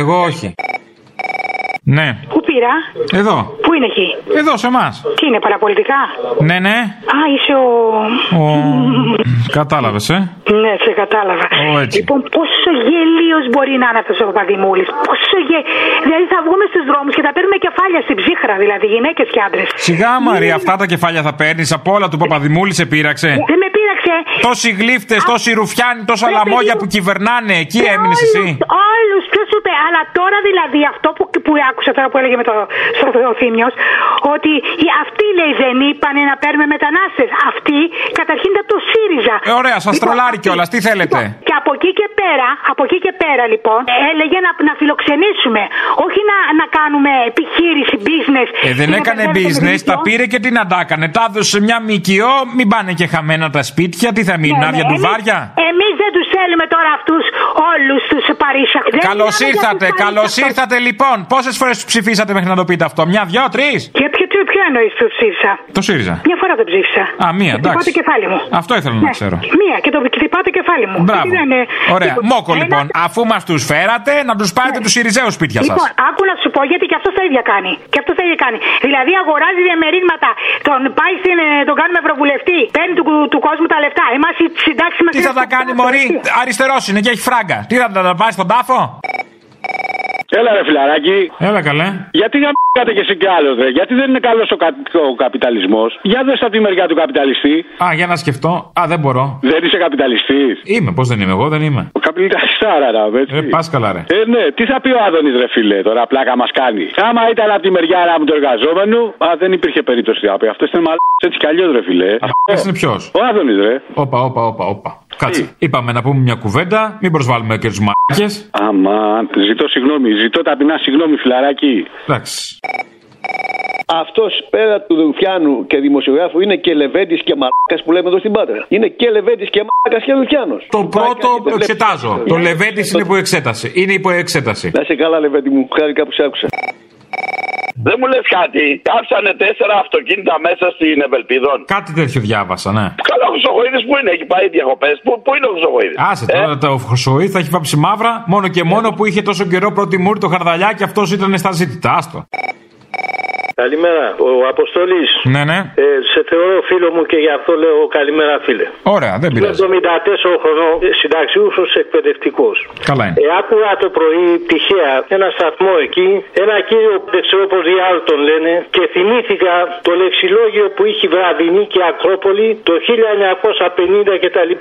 Εγώ όχι. Ναι. Πού πήρα, Εδώ. πού είναι εκεί; Εδώ σε εμάς. Τι είναι, παραπολιτικά; Ναι, ναι. Α, είσαι ο. Ο... Κατάλαβες, ε; Ναι, σε κατάλαβα. Ω, έτσι. Λοιπόν, πόσο γελίος μπορεί να είναι αυτός ο Παπαδημούλης; Πόσο γε... Δηλαδή θα βγούμε στους δρόμους και θα παίρνουμε κεφάλια στην ψύχρα, δηλαδή γυναίκες και άντρες. Σιγά, Μαρία, αυτά τα κεφάλια θα παίρνεις. Από όλα του Παπαδημούλη σε πείραξε. Δεν με πείραξε. Τόσοι γλύφτες, τόσοι ρουφιάνοι, τόσα λαμόγια που κυβερνάνε. Εκεί έμεινες εσύ. Όλου, ποιος σου είπε. Αλλά τώρα δηλαδή αυτό που, που άκουσα τώρα που έλεγε με το, στο ο Θήμιος, ότι οι, αυτοί λέει δεν είπανε να παίρνουμε μετανάστες. Αυτοί καταρχήν ήταν το ΣΥΡΙΖΑ. Ε, ωραία, σας τρολάρει κιόλας. Τι θέλετε; Και από εκεί και πέρα, από εκεί και πέρα λοιπόν, έλεγε να, να φιλοξενήσουμε. Όχι να, να κάνουμε επιχείρηση, business. Ε, δεν και να έκανε μπερδεύουμε το business, τα μυαλό. πήρε και τι να τα έκανε. Τα έδωσε σε μια ΜΚΟ, μην πάνε και χαμένα τα σπίτια. Τι θα μείνουν, άδεια ντουβάρια. Εμεί δεν του θέλουμε τώρα αυτούς όλους τους Παρίσια. Καλώς ήρθατε, καλώς ήρθατε λοιπόν. Πόσες φορές τους ψηφίσατε μέχρι να το πείτε αυτό, Μια, δυο, τρεις; Και ποιο, ποιο, ποιο εννοείς που ψήφισα; Το ΣΥΡΙΖΑ. Μια φορά το ψήφισα. Α, μία, Και χτυπάω εντάξει. το κεφάλι μου. Αυτό ήθελα να Ναι. ξέρω. Μία και το χτυπάω το κεφάλι μου. Μπράβο. Δεν είναι- Ωραία. Λοιπόν, Μόκο ένα- λοιπόν. Αφού μας τους φέρατε, να τους πάρετε τους Σιριζέους σπίτια σας. Λοιπόν, άκου να σου πω γιατί και αυτός τα ίδια κάνει. Και αυτός τα ίδια κάνει. Δηλαδή αγοράζει διαμερίσματα, τον πάει στην, ε, τον κάνουμε ευρωβουλευτή, παίρνει του, του κόσμου τα λεφτά. Εμάς οι συντάξεις μας. Τι θα τα κάνει, Μωρή; Αριστερός είναι και έχει φράγκα. Τι θα τα πάει στον τάφο; Έλα ρε φιλαράκι. Έλα καλέ. Γιατί γαμπάτε και εσύ κι άλλος, δε. Γιατί δεν είναι καλός ο, κα... ο καπιταλισμός. Για δες από τη μεριά του καπιταλιστή. Α, για να σκεφτώ. Α, δεν μπορώ. Δεν είσαι καπιταλιστής. Είμαι, πώς δεν είμαι, εγώ; Δεν είμαι. Ο καπιταλιστάρα, να έτσι. Ε, πας καλά, ρε. Ε, ναι, τι θα πει ο Άδωνης, ρε φίλε, τώρα πλάκα μας κάνει. Άμα ήταν από τη μεριά μου του εργαζόμενου, α, δεν υπήρχε περίπτωση να πει. Αυτό είναι μαλάκα έτσι κι αλλιώς, ρε φίλε. Ποιο είναι ποιος; Ο Άδωνης, ρε. Όπα, όπα, όπα, όπα. Κάτσε. Είπαμε να πούμε μια κουβέντα, μην προσβάλλουμε και τους μάκε. Αμάν, ζητώ συγγνώμη, ζητώ ταπεινά συγγνώμη, φιλαράκι. Εντάξει. Αυτός πέρα του Ρουφιάνου και δημοσιογράφου είναι και Λεβέντης και Μαλάκας που λέμε εδώ στην Πάτρα. Είναι και Λεβέντης και Μαλάκας και Ρουφιάνο. Το πρώτο εξετάζω. Το Λεβέντης είναι υπό εξέταση. Είναι υπό εξέταση. Να σε καλά, Λεβέντη μου, χάρηκα που σ' άκουσα. Δεν μου λες κάτι. Κάψανε τέσσερα αυτοκίνητα μέσα στην Ευελπίδων. Κάτι τέτοιο διάβασα, ναι. Καλά, ο Χρυσοχοίδης που είναι, έχει πάει διακοπές. Πού, πού είναι ο Χρυσοχοίδης; Άσε τώρα το Χρυσοή θα έχει βάψει μαύρα μόνο και μόνο που είχε τόσο καιρό πρώτη μούρη το χαρδαλιά και αυτός ήταν στα ζήτητα. Άστο. Καλημέρα, ο Αποστολής. Ναι, ναι. Ε, σε θεωρώ φίλο μου και γι' αυτό λέω καλημέρα, φίλε. Ωραία, δεν Είμαι πειράζει. 74 χρονών συνταξιούχος εκπαιδευτικός. Καλά είναι. Ε, άκουγα το πρωί τυχαία ένα σταθμό εκεί, ένα κύριο που δεν ξέρω πώ διάλογο τον λένε, και θυμήθηκα το λεξιλόγιο που είχε η Βραδινή και Ακρόπολη το 1950 κτλ.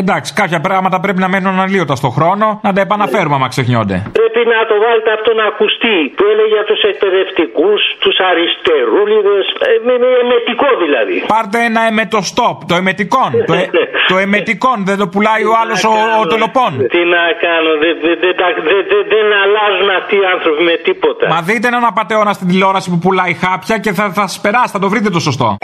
Εντάξει, κάποια πράγματα πρέπει να μένουν αναλύωτα στο χρόνο, να τα επαναφέρουμε άμα ξεχνιόνται. Πρέπει πρέπει να το βάλετε αυτό να ακουστεί. Που έλεγε για τους εκπαιδευτικούς, τους αριστερούλιδε. Ε, με, με εμετικό δηλαδή. Πάρτε ένα εμετοστόπ, το εμετικόν. το, ε, το εμετικόν, δεν το πουλάει ο άλλος ο, ο τελοπών. Τι να κάνω, δεν δεν- δεν τα- δεν- δεν- δεν αλλάζουν αυτοί οι άνθρωποι με τίποτα. Μα δείτε έναν απαταιώνα στην τηλεόραση που πουλάει χάπια και θα, θα σας περάσει, θα το βρείτε το σωστό.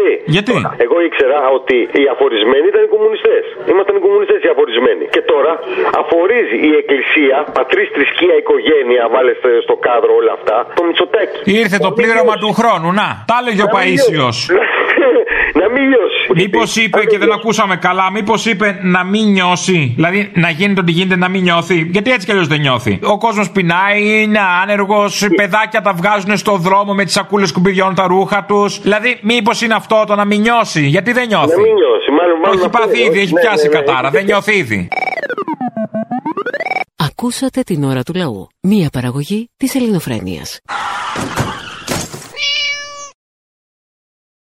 Έχω μπερδευτεί. Γιατί; Εγώ ήξερα ότι οι αφορισμένοι ήταν οι κομμουνιστές. Ήμασταν οι κομμουνιστές οι αφορισμένοι. Και τώρα αφορίζει η Εκκλησία, πατρίς, θρησκεία, οικογένεια, βάλε στο κάδρο όλα αυτά, το Μητσοτάκι. Ήρθε το πλήρωμα του χρόνου, να. Τα έλεγε ο Να μην Παίσιος. Να μην λιώσει. Μήπως είπε και δεν ακούσαμε καλά, μήπως είπε να μην νιώσει. Δηλαδή να γίνεται ό,τι γίνεται να μην νιώθει. Γιατί έτσι κι αλλιώς δεν νιώθει. Ο κόσμος πεινάει, είναι άνεργος, παιδάκια τα βγάζουν στο δρόμο με τις σακούλες σκουπιδιών τα ρούχα τους. Δηλαδή, μήπως είναι αυτό το να μην νιώσει. Γιατί δεν νιώθει. Να μην νιώσει. Μάλλον, Το μάλλον έχει αυτό πάθει είναι. ήδη, έχει Ναι, πιάσει ναι, ναι, κατάρα. έχει Δεν νιώθει ήδη. Ακούσατε την ώρα του λαού. Μία παραγωγή της ελληνοφρένειας.